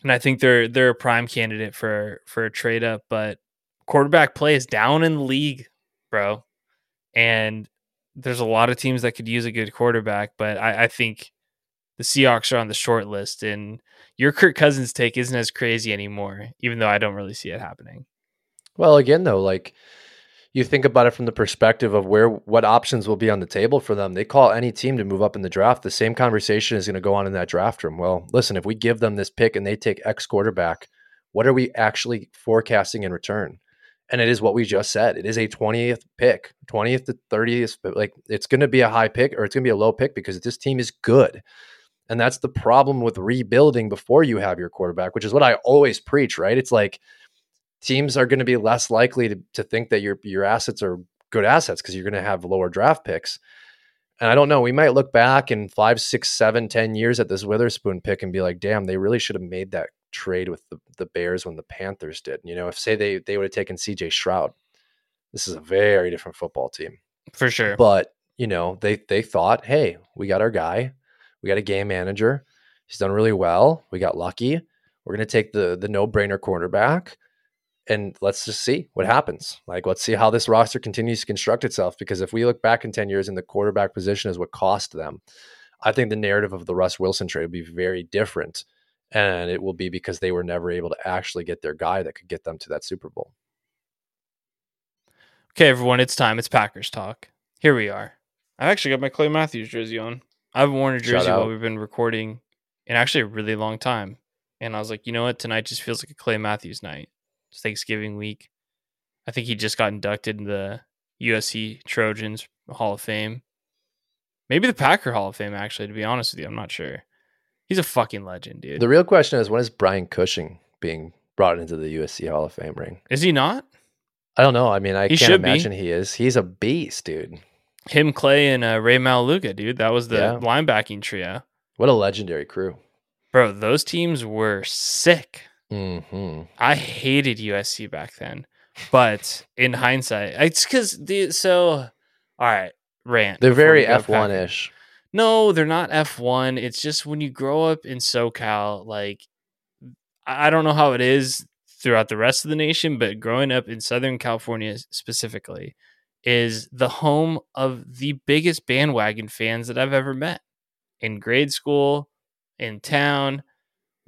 And I think they're they're a prime candidate for for a trade up, but quarterback play is down in the league, bro. And there's a lot of teams that could use a good quarterback, but I, I think the Seahawks are on the short list, and your Kirk Cousins take isn't as crazy anymore, even though I don't really see it happening. Well, again, though, like you think about it from the perspective of where what options will be on the table for them. They call any team to move up in the draft. The same conversation is going to go on in that draft room. Well, listen, if we give them this pick and they take X quarterback, what are we actually forecasting in return? And it is what we just said. It is a 20th pick, 20th to 30th. But like it's going to be a high pick or it's going to be a low pick because this team is good. And that's the problem with rebuilding before you have your quarterback, which is what I always preach, right? It's like teams are going to be less likely to, to think that your your assets are good assets because you're going to have lower draft picks. And I don't know, we might look back in five, six, seven, ten years at this Witherspoon pick and be like, damn, they really should have made that trade with the, the Bears when the Panthers did. You know, if say they they would have taken CJ Stroud, this is a very different football team. For sure. But, you know, they they thought, hey, we got our guy, we got a game manager. He's done really well. We got lucky. We're gonna take the the no brainer cornerback and let's just see what happens. Like, let's see how this roster continues to construct itself. Because if we look back in 10 years and the quarterback position is what cost them, I think the narrative of the Russ Wilson trade will be very different. And it will be because they were never able to actually get their guy that could get them to that Super Bowl. Okay, everyone, it's time. It's Packers talk. Here we are. I've actually got my Clay Matthews jersey on. I haven't worn a jersey while we've been recording in actually a really long time. And I was like, you know what? Tonight just feels like a Clay Matthews night. It's Thanksgiving week. I think he just got inducted in the USC Trojans Hall of Fame. Maybe the Packer Hall of Fame, actually, to be honest with you. I'm not sure. He's a fucking legend, dude. The real question is when is Brian Cushing being brought into the USC Hall of Fame ring? Is he not? I don't know. I mean, I He can't should be. imagine he is. He's a beast, dude. Him, Clay, and uh, Rey Maualuga, dude. That was the Yeah. linebacking trio. What a legendary crew. Bro, those teams were sick. Hmm I hated USC back then, but in hindsight, it's because the so. All right, rant. They're very F one ish. No, they're not F1. It's just when you grow up in SoCal, like I don't know how it is throughout the rest of the nation, but growing up in Southern California specifically is the home of the biggest bandwagon fans that I've ever met in grade school, in town.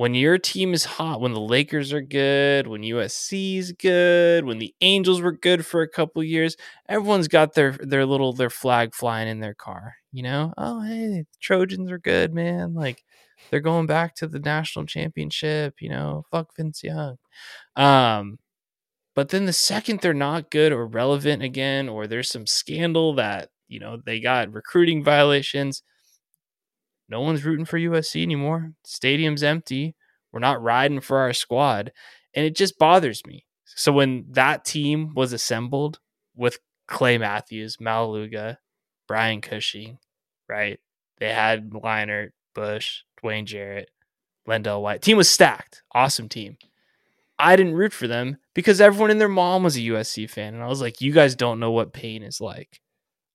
When your team is hot, when the Lakers are good, when USC's good, when the Angels were good for a couple years, everyone's got their their little their flag flying in their car. You know, oh hey, Trojans are good, man. Like they're going back to the national championship. You know, fuck Vince Young. Um, but then the second they're not good or relevant again, or there's some scandal that you know they got recruiting violations, no one's rooting for USC anymore. Stadium's empty. We're not riding for our squad, and it just bothers me. So when that team was assembled with Clay Matthews, Maualuga, Brian Cushing, right? They had Leinart, Bush, Dwayne Jarrett, LenDale White. Team was stacked. Awesome team. I didn't root for them because everyone and their mom was a USC fan. And I was like, you guys don't know what pain is like.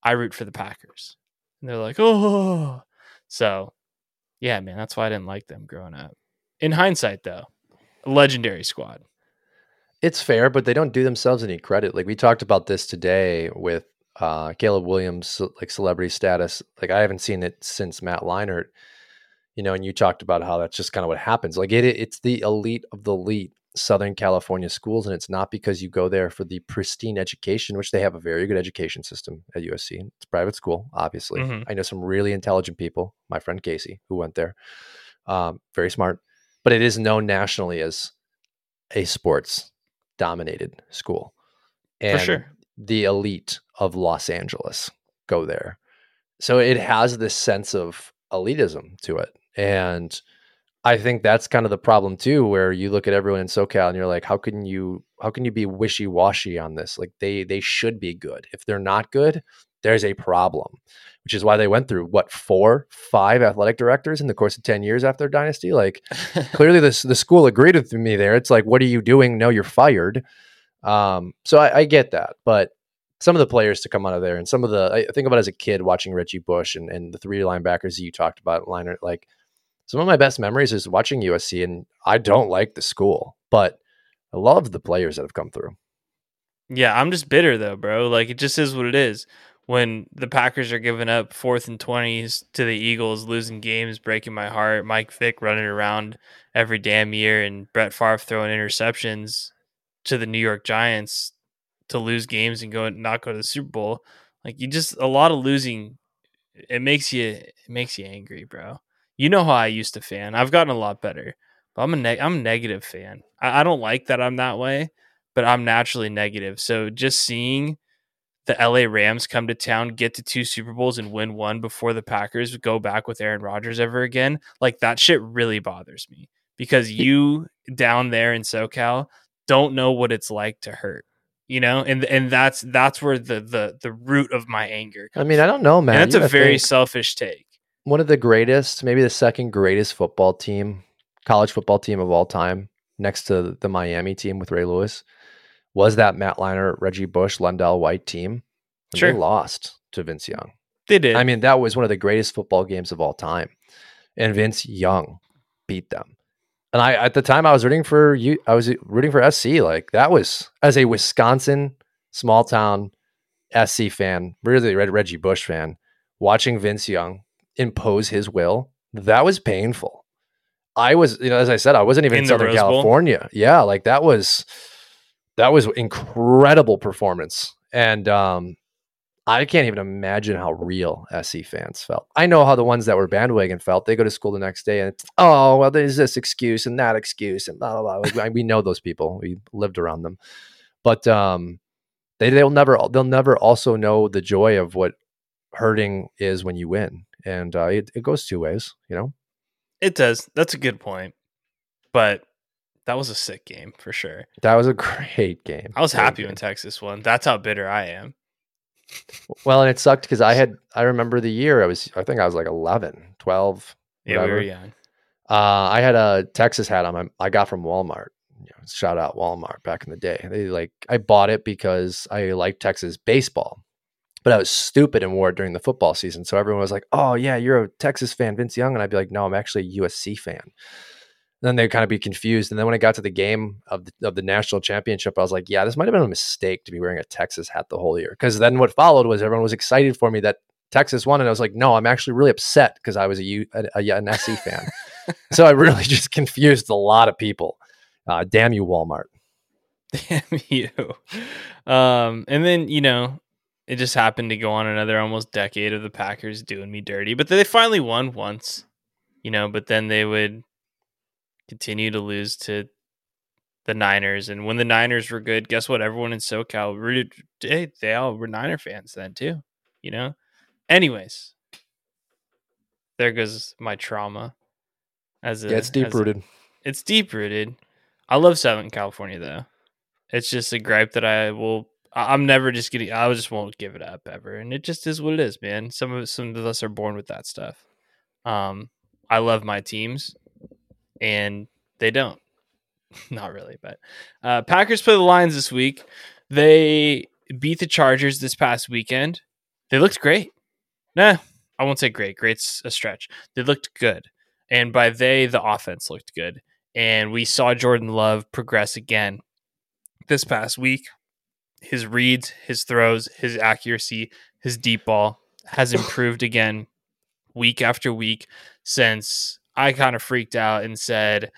I root for the Packers. And they're like, oh. So, yeah, man, that's why I didn't like them growing up. In hindsight, though, legendary squad. It's fair, but they don't do themselves any credit. Like we talked about this today with uh, Caleb Williams, like celebrity status. Like I haven't seen it since Matt Leinart, you know, and you talked about how that's just kind of what happens. Like it, it's the elite of the elite Southern California schools, and it's not because you go there for the pristine education, which they have a very good education system at USC. It's a private school, obviously. Mhm. I know some really intelligent people. My friend Casey, who went there, um, very smart, but it is known nationally as a sports dominated school. And sure. the elite of Los Angeles go there. So it has this sense of elitism to it. And I think that's kind of the problem too, where you look at everyone in SoCal and you're like, how can you how can you be wishy-washy on this? Like they they should be good. If they're not good, there's a problem. Which is why they went through what four, five athletic directors in the course of 10 years after their dynasty. Like clearly this the school agreed with me there. It's like, what are you doing? No, you're fired. Um, so I, I get that, but some of the players to come out of there and some of the I think about as a kid watching Reggie Bush and, and the three linebackers that you talked about, Leinart, like some of my best memories is watching USC and I don't like the school, but I love the players that have come through. Yeah, I'm just bitter though, bro. Like it just is what it is. When the Packers are giving up fourth and twenties to the Eagles, losing games, breaking my heart. Mike Vick running around every damn year, and Brett Favre throwing interceptions to the New York Giants to lose games and go not go to the Super Bowl. Like you just a lot of losing. It makes you it makes you angry, bro. You know how I used to fan. I've gotten a lot better, but I'm a neg- I'm a negative fan. I, I don't like that I'm that way but I'm naturally negative. So just seeing the LA Rams come to town, get to two Super Bowls and win one before the Packers go back with Aaron Rodgers ever again, like that shit really bothers me because you down there in SoCal don't know what it's like to hurt. You know, and and that's that's where the the the root of my anger. I mean, I don't know, man. and that's You a very think- selfish take. One of the greatest, maybe the second greatest football team, college football team of all time, next to the Miami team with Ray Lewis, was that Matt Leinart, Reggie Bush, LenDale White team. Sure. They lost to Vince Young. They did. I mean, that was one of the greatest football games of all time. And Vince Young beat them. And I at the time I was rooting for you I was rooting for SC. Like that was as a Wisconsin small town SC fan, really Reggie Bush fan, watching Vince Young impose his will, that was painful. I was, you know, as I said, I wasn't even in, In Southern California. Yeah, like that was that was incredible performance. And um I can't even imagine how real SC fans felt. I know how the ones that were bandwagon felt. They go to school the next day and it's, oh, well, there's this excuse and that excuse and blah, blah, blah. we know those people. We lived around them. But um, they, they'll never, they'll never also know the joy of what hurting is when you win, and uh, it it goes two ways. You know, It does. That's a good point. But that was a sick game for sure. that was a great game. I was Great happy game. when Texas won. That's how bitter I am. Well, and it sucked because I had I remember the year I was I think I was like 11, 12. Yeah, we were young. Uh, I had a Texas hat on my I got from Walmart. You know, shout out Walmart back in the day. They like I bought it because I liked Texas baseball. But I was stupid and wore it during the football season. So everyone was like, "Oh yeah, you're a Texas fan, Vince Young," and I'd be like, "No, I'm actually a USC fan." And then they'd kind of be confused. And then when I got to the game of the, of the national championship, I was like, "Yeah, this might have been a mistake to be wearing a Texas hat the whole year." Because then what followed was everyone was excited for me that Texas won, and I was like, "No, I'm actually really upset because I was a, U, a, a an SC fan." so I really just confused a lot of people. Uh, damn you, Walmart. Damn you. Um, and then, you know, it just happened to go on another almost decade of the Packers doing me dirty. But they finally won once, you know, but then they would continue to lose to the Niners. And when the Niners were good, guess what? Everyone in SoCal rooted hey, they all were Niner fans then too, you know? Anyways. There goes my trauma. As a, Yeah, it's deep rooted. it's deep rooted. I love Southern California though. It's just a gripe that I will. I'm never just getting. I just won't give it up ever, and it just is what it is, man. Some of some of us are born with that stuff. Um, I love my teams, and they don't. Not really, but uh, Packers play the Lions this week. They beat the Chargers this past weekend. They looked great. Nah, I won't say great. Great's a stretch. They looked good, and by they, the offense looked good and we saw Jordan Love progress again this past week. His reads, his throws, his accuracy, his deep ball has improved again week after week since I kind of freaked out and said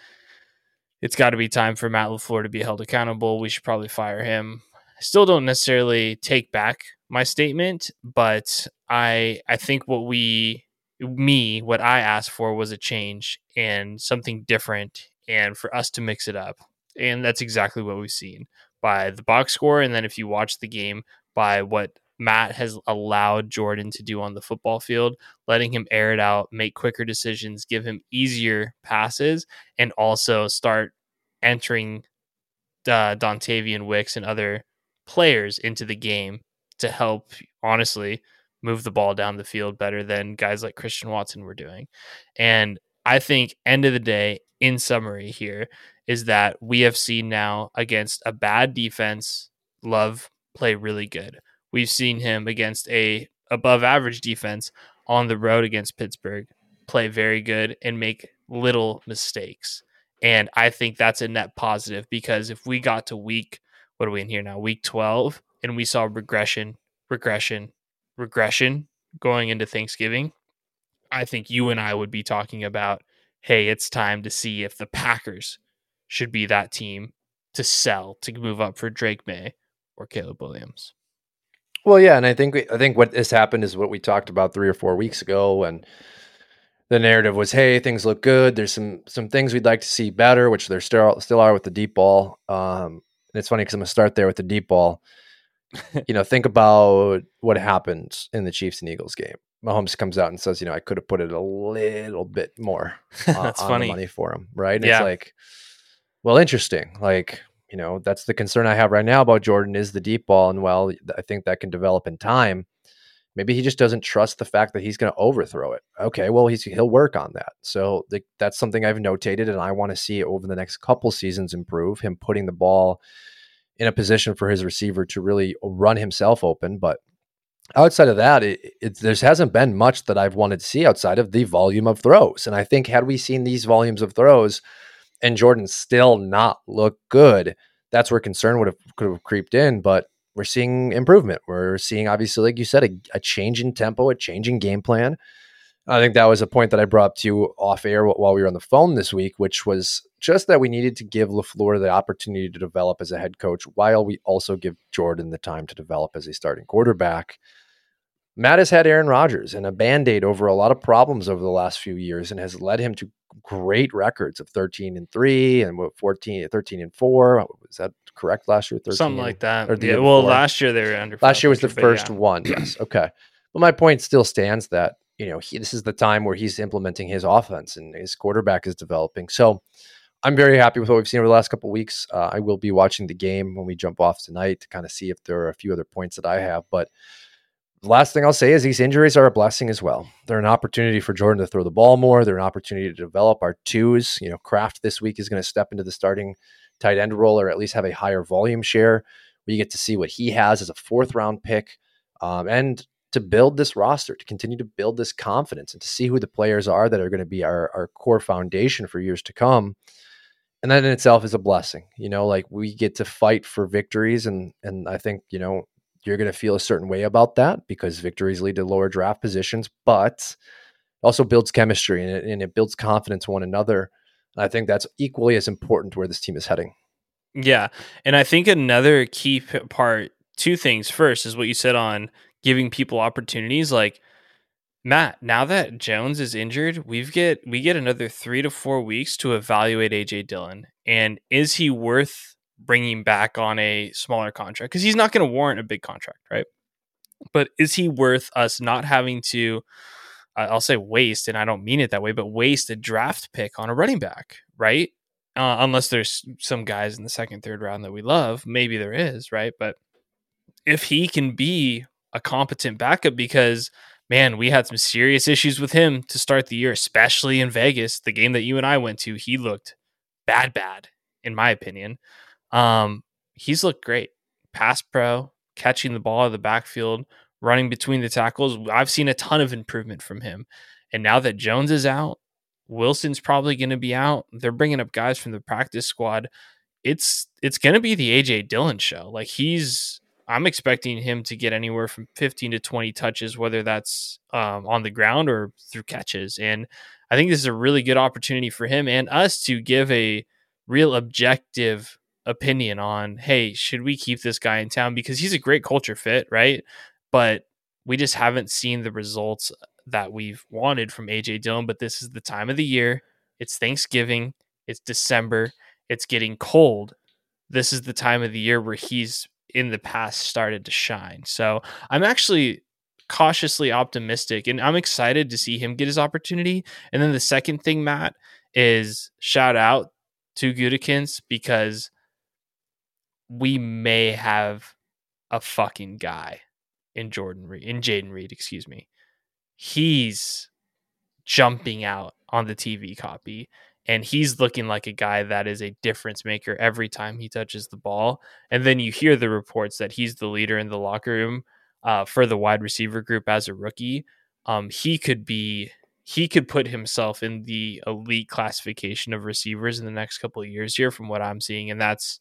it's got to be time for Matt LaFleur to be held accountable. We should probably fire him. I still don't necessarily take back my statement, but I I think what we me what I asked for was a change and something different and for us to mix it up. And that's exactly what we've seen by the box score. And then if you watch the game by what Matt has allowed Jordan to do on the football field, letting him air it out, make quicker decisions, give him easier passes, and also start entering uh, Dontayvion Wicks and other players into the game to help, honestly, move the ball down the field better than guys like Christian Watson were doing. And I think, end of the day, in summary, here is that we have seen now against a bad defense, Love play really good. We've seen him against a above average defense on the road against Pittsburgh play very good and make little mistakes. And I think that's a net positive because if we got to week, what are we in here now? Week 12, and we saw regression, regression, regression going into Thanksgiving, I think you and I would be talking about, hey, it's time to see if the Packers should be that team to sell to move up for Drake Maye or Caleb Williams. Well, yeah, and I think we, I think what has happened is what we talked about three or four weeks ago, and the narrative was, "Hey, things look good. There's some some things we'd like to see better, which there still still are with the deep ball." Um, and it's funny because I'm gonna start there with the deep ball. you know, think about what happened in the Chiefs and Eagles game. Mahomes comes out and says, "You know, I could have put it a little bit more uh, That's on funny. the money for him." Right? And Yeah. It's like, well, interesting. Like, you know, that's the concern I have right now about Jordan is the deep ball, and well, I think that can develop in time. Maybe he just doesn't trust the fact that he's going to overthrow it. Okay, well, he's he'll work on that. So the, that's something I've notated, and I want to see over the next couple seasons improve. Him putting the ball in a position for his receiver to really run himself open. But outside of that, it, it, there hasn't been much that I've wanted to see outside of the volume of throws. And I think had we seen these volumes of throws and Jordan still not look good, that's where concern would have could have creeped in. But we're seeing improvement. We're seeing obviously, like you said, a, a change in tempo, a change in game plan. I think that was a point that I brought up to you off air while we were on the phone this week, which was just that we needed to give LaFleur the opportunity to develop as a head coach while we also give Jordan the time to develop as a starting quarterback. Matt has had Aaron Rodgers and a band aid over a lot of problems over the last few years and has led him to great records of 13 and 3 and what 14 13 and 4 was that correct last year 13 Something like that. or the Yeah, well, before. last year they were under. Last year was the first yeah. one. Yes. Okay. But But my point still stands that you know he, this is the time where he's implementing his offense and his quarterback is developing. So I'm very happy with what we've seen over the last couple weeks. Uh, I will be watching the game when we jump off tonight to kind of see if there are a few other points that I have. But the last thing I'll say is these injuries are a blessing as well. They're an opportunity for Jordan to throw the ball more. They're an opportunity to develop our twos. You know, Kraft this week is going to step into the starting tight end role or at least have a higher volume share. We get to see what he has as a fourth round pick. Um, and to build this roster, to continue to build this confidence, and to see who the players are that are going to be our, our core foundation for years to come. And that in itself is a blessing. You know, like we get to fight for victories, and and I think you know you're going to feel a certain way about that because victories lead to lower draft positions, but also builds chemistry and it, and it builds confidence one another. And I think that's equally as important where this team is heading. Yeah, and I think another key part, two things. First is what you said on giving people opportunities like Matt, now that Jones is injured, we've get we get another 3 to 4 weeks to evaluate AJ Dillon and is he worth bringing back on a smaller contract cuz he's not going to warrant a big contract, right? But is he worth us not having to I'll say waste, and I don't mean it that way, but waste a draft pick on a running back, right? Uh, unless there's some guys in the second, third round that we love, maybe there is, right? But if he can be a competent backup because man, we had some serious issues with him to start the year, especially in Vegas. The game that you and I went to, he looked bad, bad, in my opinion. Um, he's looked great. Pass pro, catching the ball out of the backfield, running between the tackles. I've seen a ton of improvement from him. And now that Jones is out, Wilson's probably going to be out. They're bringing up guys from the practice squad. It's it's going to be the AJ Dillon show. Like he's I'm expecting him to get anywhere from 15 to 20 touches, whether that's um, on the ground or through catches. And I think this is a really good opportunity for him and us to give a real objective opinion on, hey, should we keep this guy in town? Because he's a great culture fit, right? But we just haven't seen the results that we've wanted from AJ Dillon. But this is the time of the year. It's Thanksgiving. It's December. It's getting cold. This is the time of the year where he's in the past started to shine. So I'm actually cautiously optimistic and I'm excited to see him get his opportunity. And then the second thing, Matt, is shout out to Gutekunst because we may have a fucking guy in Jordan Reed, in Jayden Reed, excuse me. He's jumping out on the TV copy and he's looking like a guy that is a difference maker every time he touches the ball. And then you hear the reports that he's the leader in the locker room uh, for the wide receiver group as a rookie. Um, he could be he could put himself in the elite classification of receivers in the next couple of years here from what I'm seeing, and that's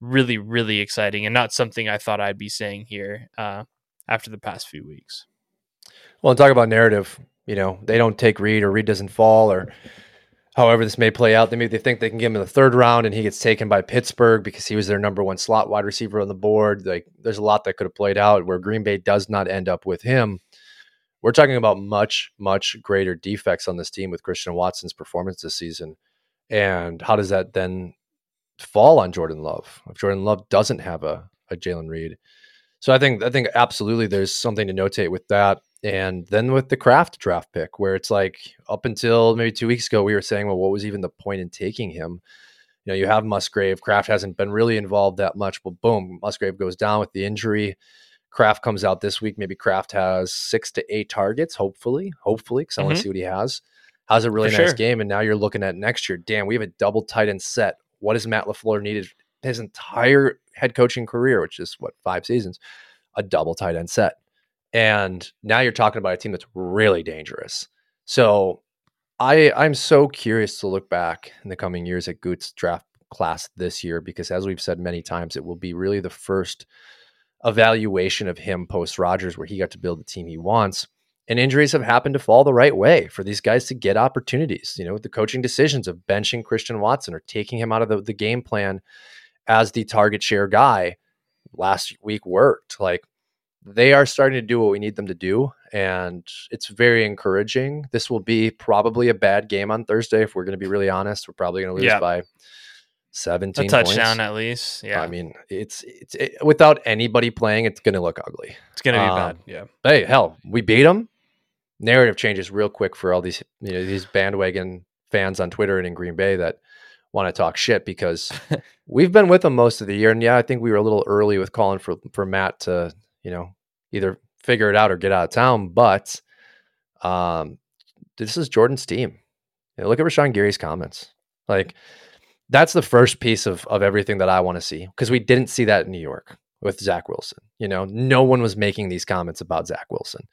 really really exciting and not something I thought I'd be saying here uh, after the past few weeks. Well, and talk about narrative. You know, they don't take Reed or Reed doesn't fall or however this may play out. They maybe they think they can get him the third round and he gets taken by Pittsburgh because he was their number one slot wide receiver on the board. Like there's a lot that could have played out where Green Bay does not end up with him. We're talking about much, much greater defects on this team with Christian Watson's performance this season. And how does that then fall on Jordan Love? If Jordan Love doesn't have a, a Jayden Reed. So I think I think absolutely there's something to notate with that. And then with the Kraft draft pick, where it's like up until maybe two weeks ago, we were saying, well, what was even the point in taking him? You know, you have Musgrave. Kraft hasn't been really involved that much, but boom, Musgrave goes down with the injury. Kraft comes out this week. Maybe Kraft has six to eight targets, hopefully, hopefully, because I mm-hmm. want to see what he has. Has a really For nice sure. game. And now you're looking at next year. Damn, we have a double tight end set. What has Matt LaFleur needed his entire head coaching career, which is what, five seasons? A double tight end set. And now you're talking about a team that's really dangerous. So I I'm so curious to look back in the coming years at Goot's draft class this year because as we've said many times, it will be really the first evaluation of him post Rodgers where he got to build the team he wants. And injuries have happened to fall the right way for these guys to get opportunities. You know, the coaching decisions of benching Christian Watson or taking him out of the, the game plan as the target share guy last week worked. Like they are starting to do what we need them to do. And it's very encouraging. This will be probably a bad game on Thursday. If we're going to be really honest, we're probably going to lose yeah. by 17 a touchdown points. at least. Yeah, I mean, it's it's it, without anybody playing, it's going to look ugly. it's gonna be um, bad. Yeah, Hey, hell, we beat them. Narrative changes real quick for all these you know these bandwagon fans on Twitter and in Green Bay that want to talk shit because we've been with them most of the year. And yeah, I think we were a little early with calling for for Matt to you know either figure it out or get out of town. But um, this is Jordan's team. You know, look at Rashan Gary's comments. Like that's the first piece of of everything that I want to see because we didn't see that in New York with Zach Wilson. You know, no one was making these comments about Zach Wilson.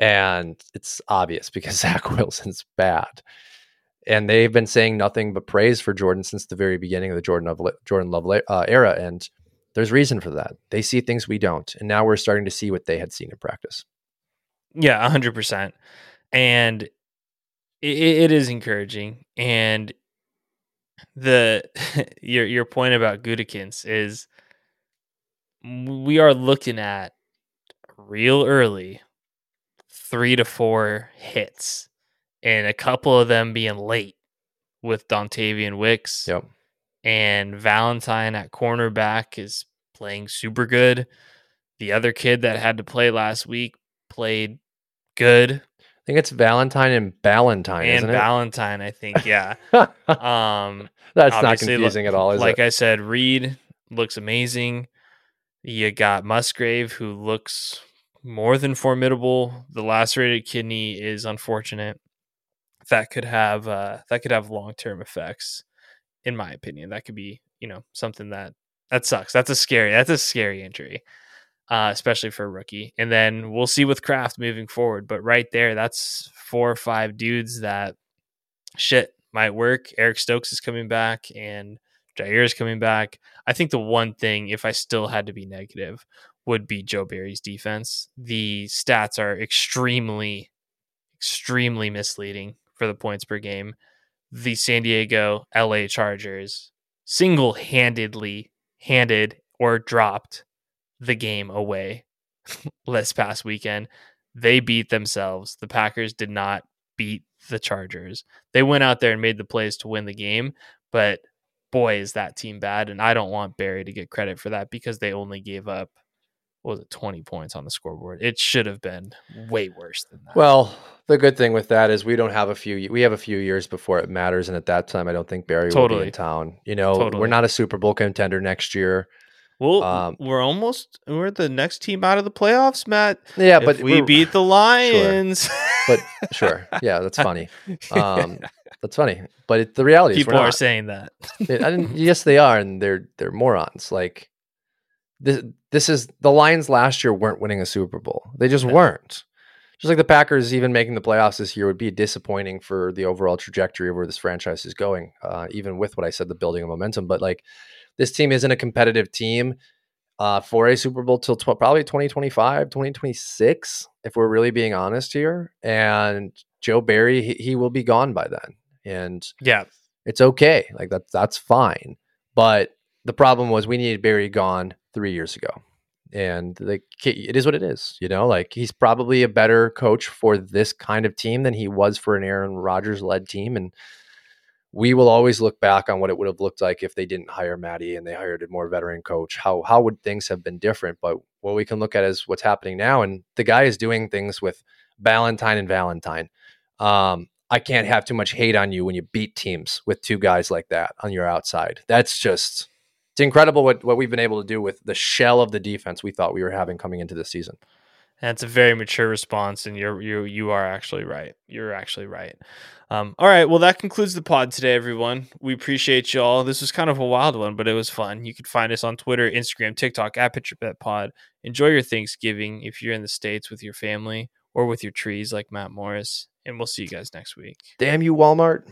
And it's obvious because Zach Wilson's bad. And they've been saying nothing but praise for Jordan since the very beginning of the Jordan Jordan Love uh, era. And there's reason for that. They see things we don't. And now we're starting to see what they had seen in practice. yeah, hundred percent. And it, it is encouraging. And the your your point about Gutekunst is we are looking at real early three to four hits and a couple of them being late with Dontayvion Wicks Yep. and Valentine at cornerback is playing super good. The other kid that had to play last week played good. I think it's Valentine and Valentine, and Valentine, I think, yeah. Um That's not confusing at all, is like it? I said, Reed looks amazing. You got Musgrave, who looks more than formidable. The lacerated kidney is unfortunate. That could have uh, that could have long term effects, in my opinion. That could be you know something that that sucks. That's a scary. That's a scary injury, uh, especially for a rookie. And then we'll see with Kraft moving forward. But right there, that's four or five dudes that shit might work. Eric Stokes is coming back and Jaire is coming back. I think the one thing, if I still had to be negative, would be Joe Barry's defense. The stats are extremely, extremely misleading for the points per game. The San Diego LA Chargers single handedly handed or dropped the game away this past weekend. They beat themselves. The Packers did not beat the Chargers. They went out there and made the plays to win the game, but boy, is that team bad. And I don't want Barry to get credit for that because they only gave up, was it, 20 points on the scoreboard. It should have been way worse than that. Well, the good thing with that is we don't have a few. We have a few years before it matters, and at that time, I don't think Barry will be in town. You know, Totally. we're not a Super Bowl contender next year. well, um, we're almost, we're the next team out of the playoffs, Matt. Yeah, If but we we're- beat the Lions. But sure, yeah, that's funny. Um, that's funny. But it, the reality People is, we're not. saying that. It- I didn't, yes, they are, and they're they're morons. Like this, this is the Lions last year weren't winning a Super Bowl. They just weren't. Just like the Packers, even making the playoffs this year would be disappointing for the overall trajectory of where this franchise is going. Uh, even with what I said, the building of momentum, but like this team isn't a competitive team uh, for a Super Bowl till tw- probably 2025, 2026, if we're really being honest here. And Joe Barry, he, he will be gone by then. And yeah. it's okay. Like that's that's fine. But the problem was we needed Barry gone three years ago. And like it is what it is, you know. Like he's probably a better coach for this kind of team than he was for an Aaron Rodgers led team. And we will always look back on what it would have looked like if they didn't hire Matty and they hired a more veteran coach. How how would things have been different? But what we can look at is what's happening now. And the guy is doing things with Valentine and Valentine. Um, I can't have too much hate on you when you beat teams with two guys like that on your outside. That's just it's incredible what, what we've been able to do with the shell of the defense we thought we were having coming into this season. That's a very mature response, and you're you you are actually right. You're actually right. Um, all right, well that concludes the pod today, everyone. We appreciate you all. This was kind of a wild one, but it was fun. You can find us on Twitter, Instagram, TikTok at Pitcher Bet Pod. Enjoy your Thanksgiving if you're in the states with your family or with your trees, like Matt Morris. And we'll see you guys next week. Damn you, Walmart.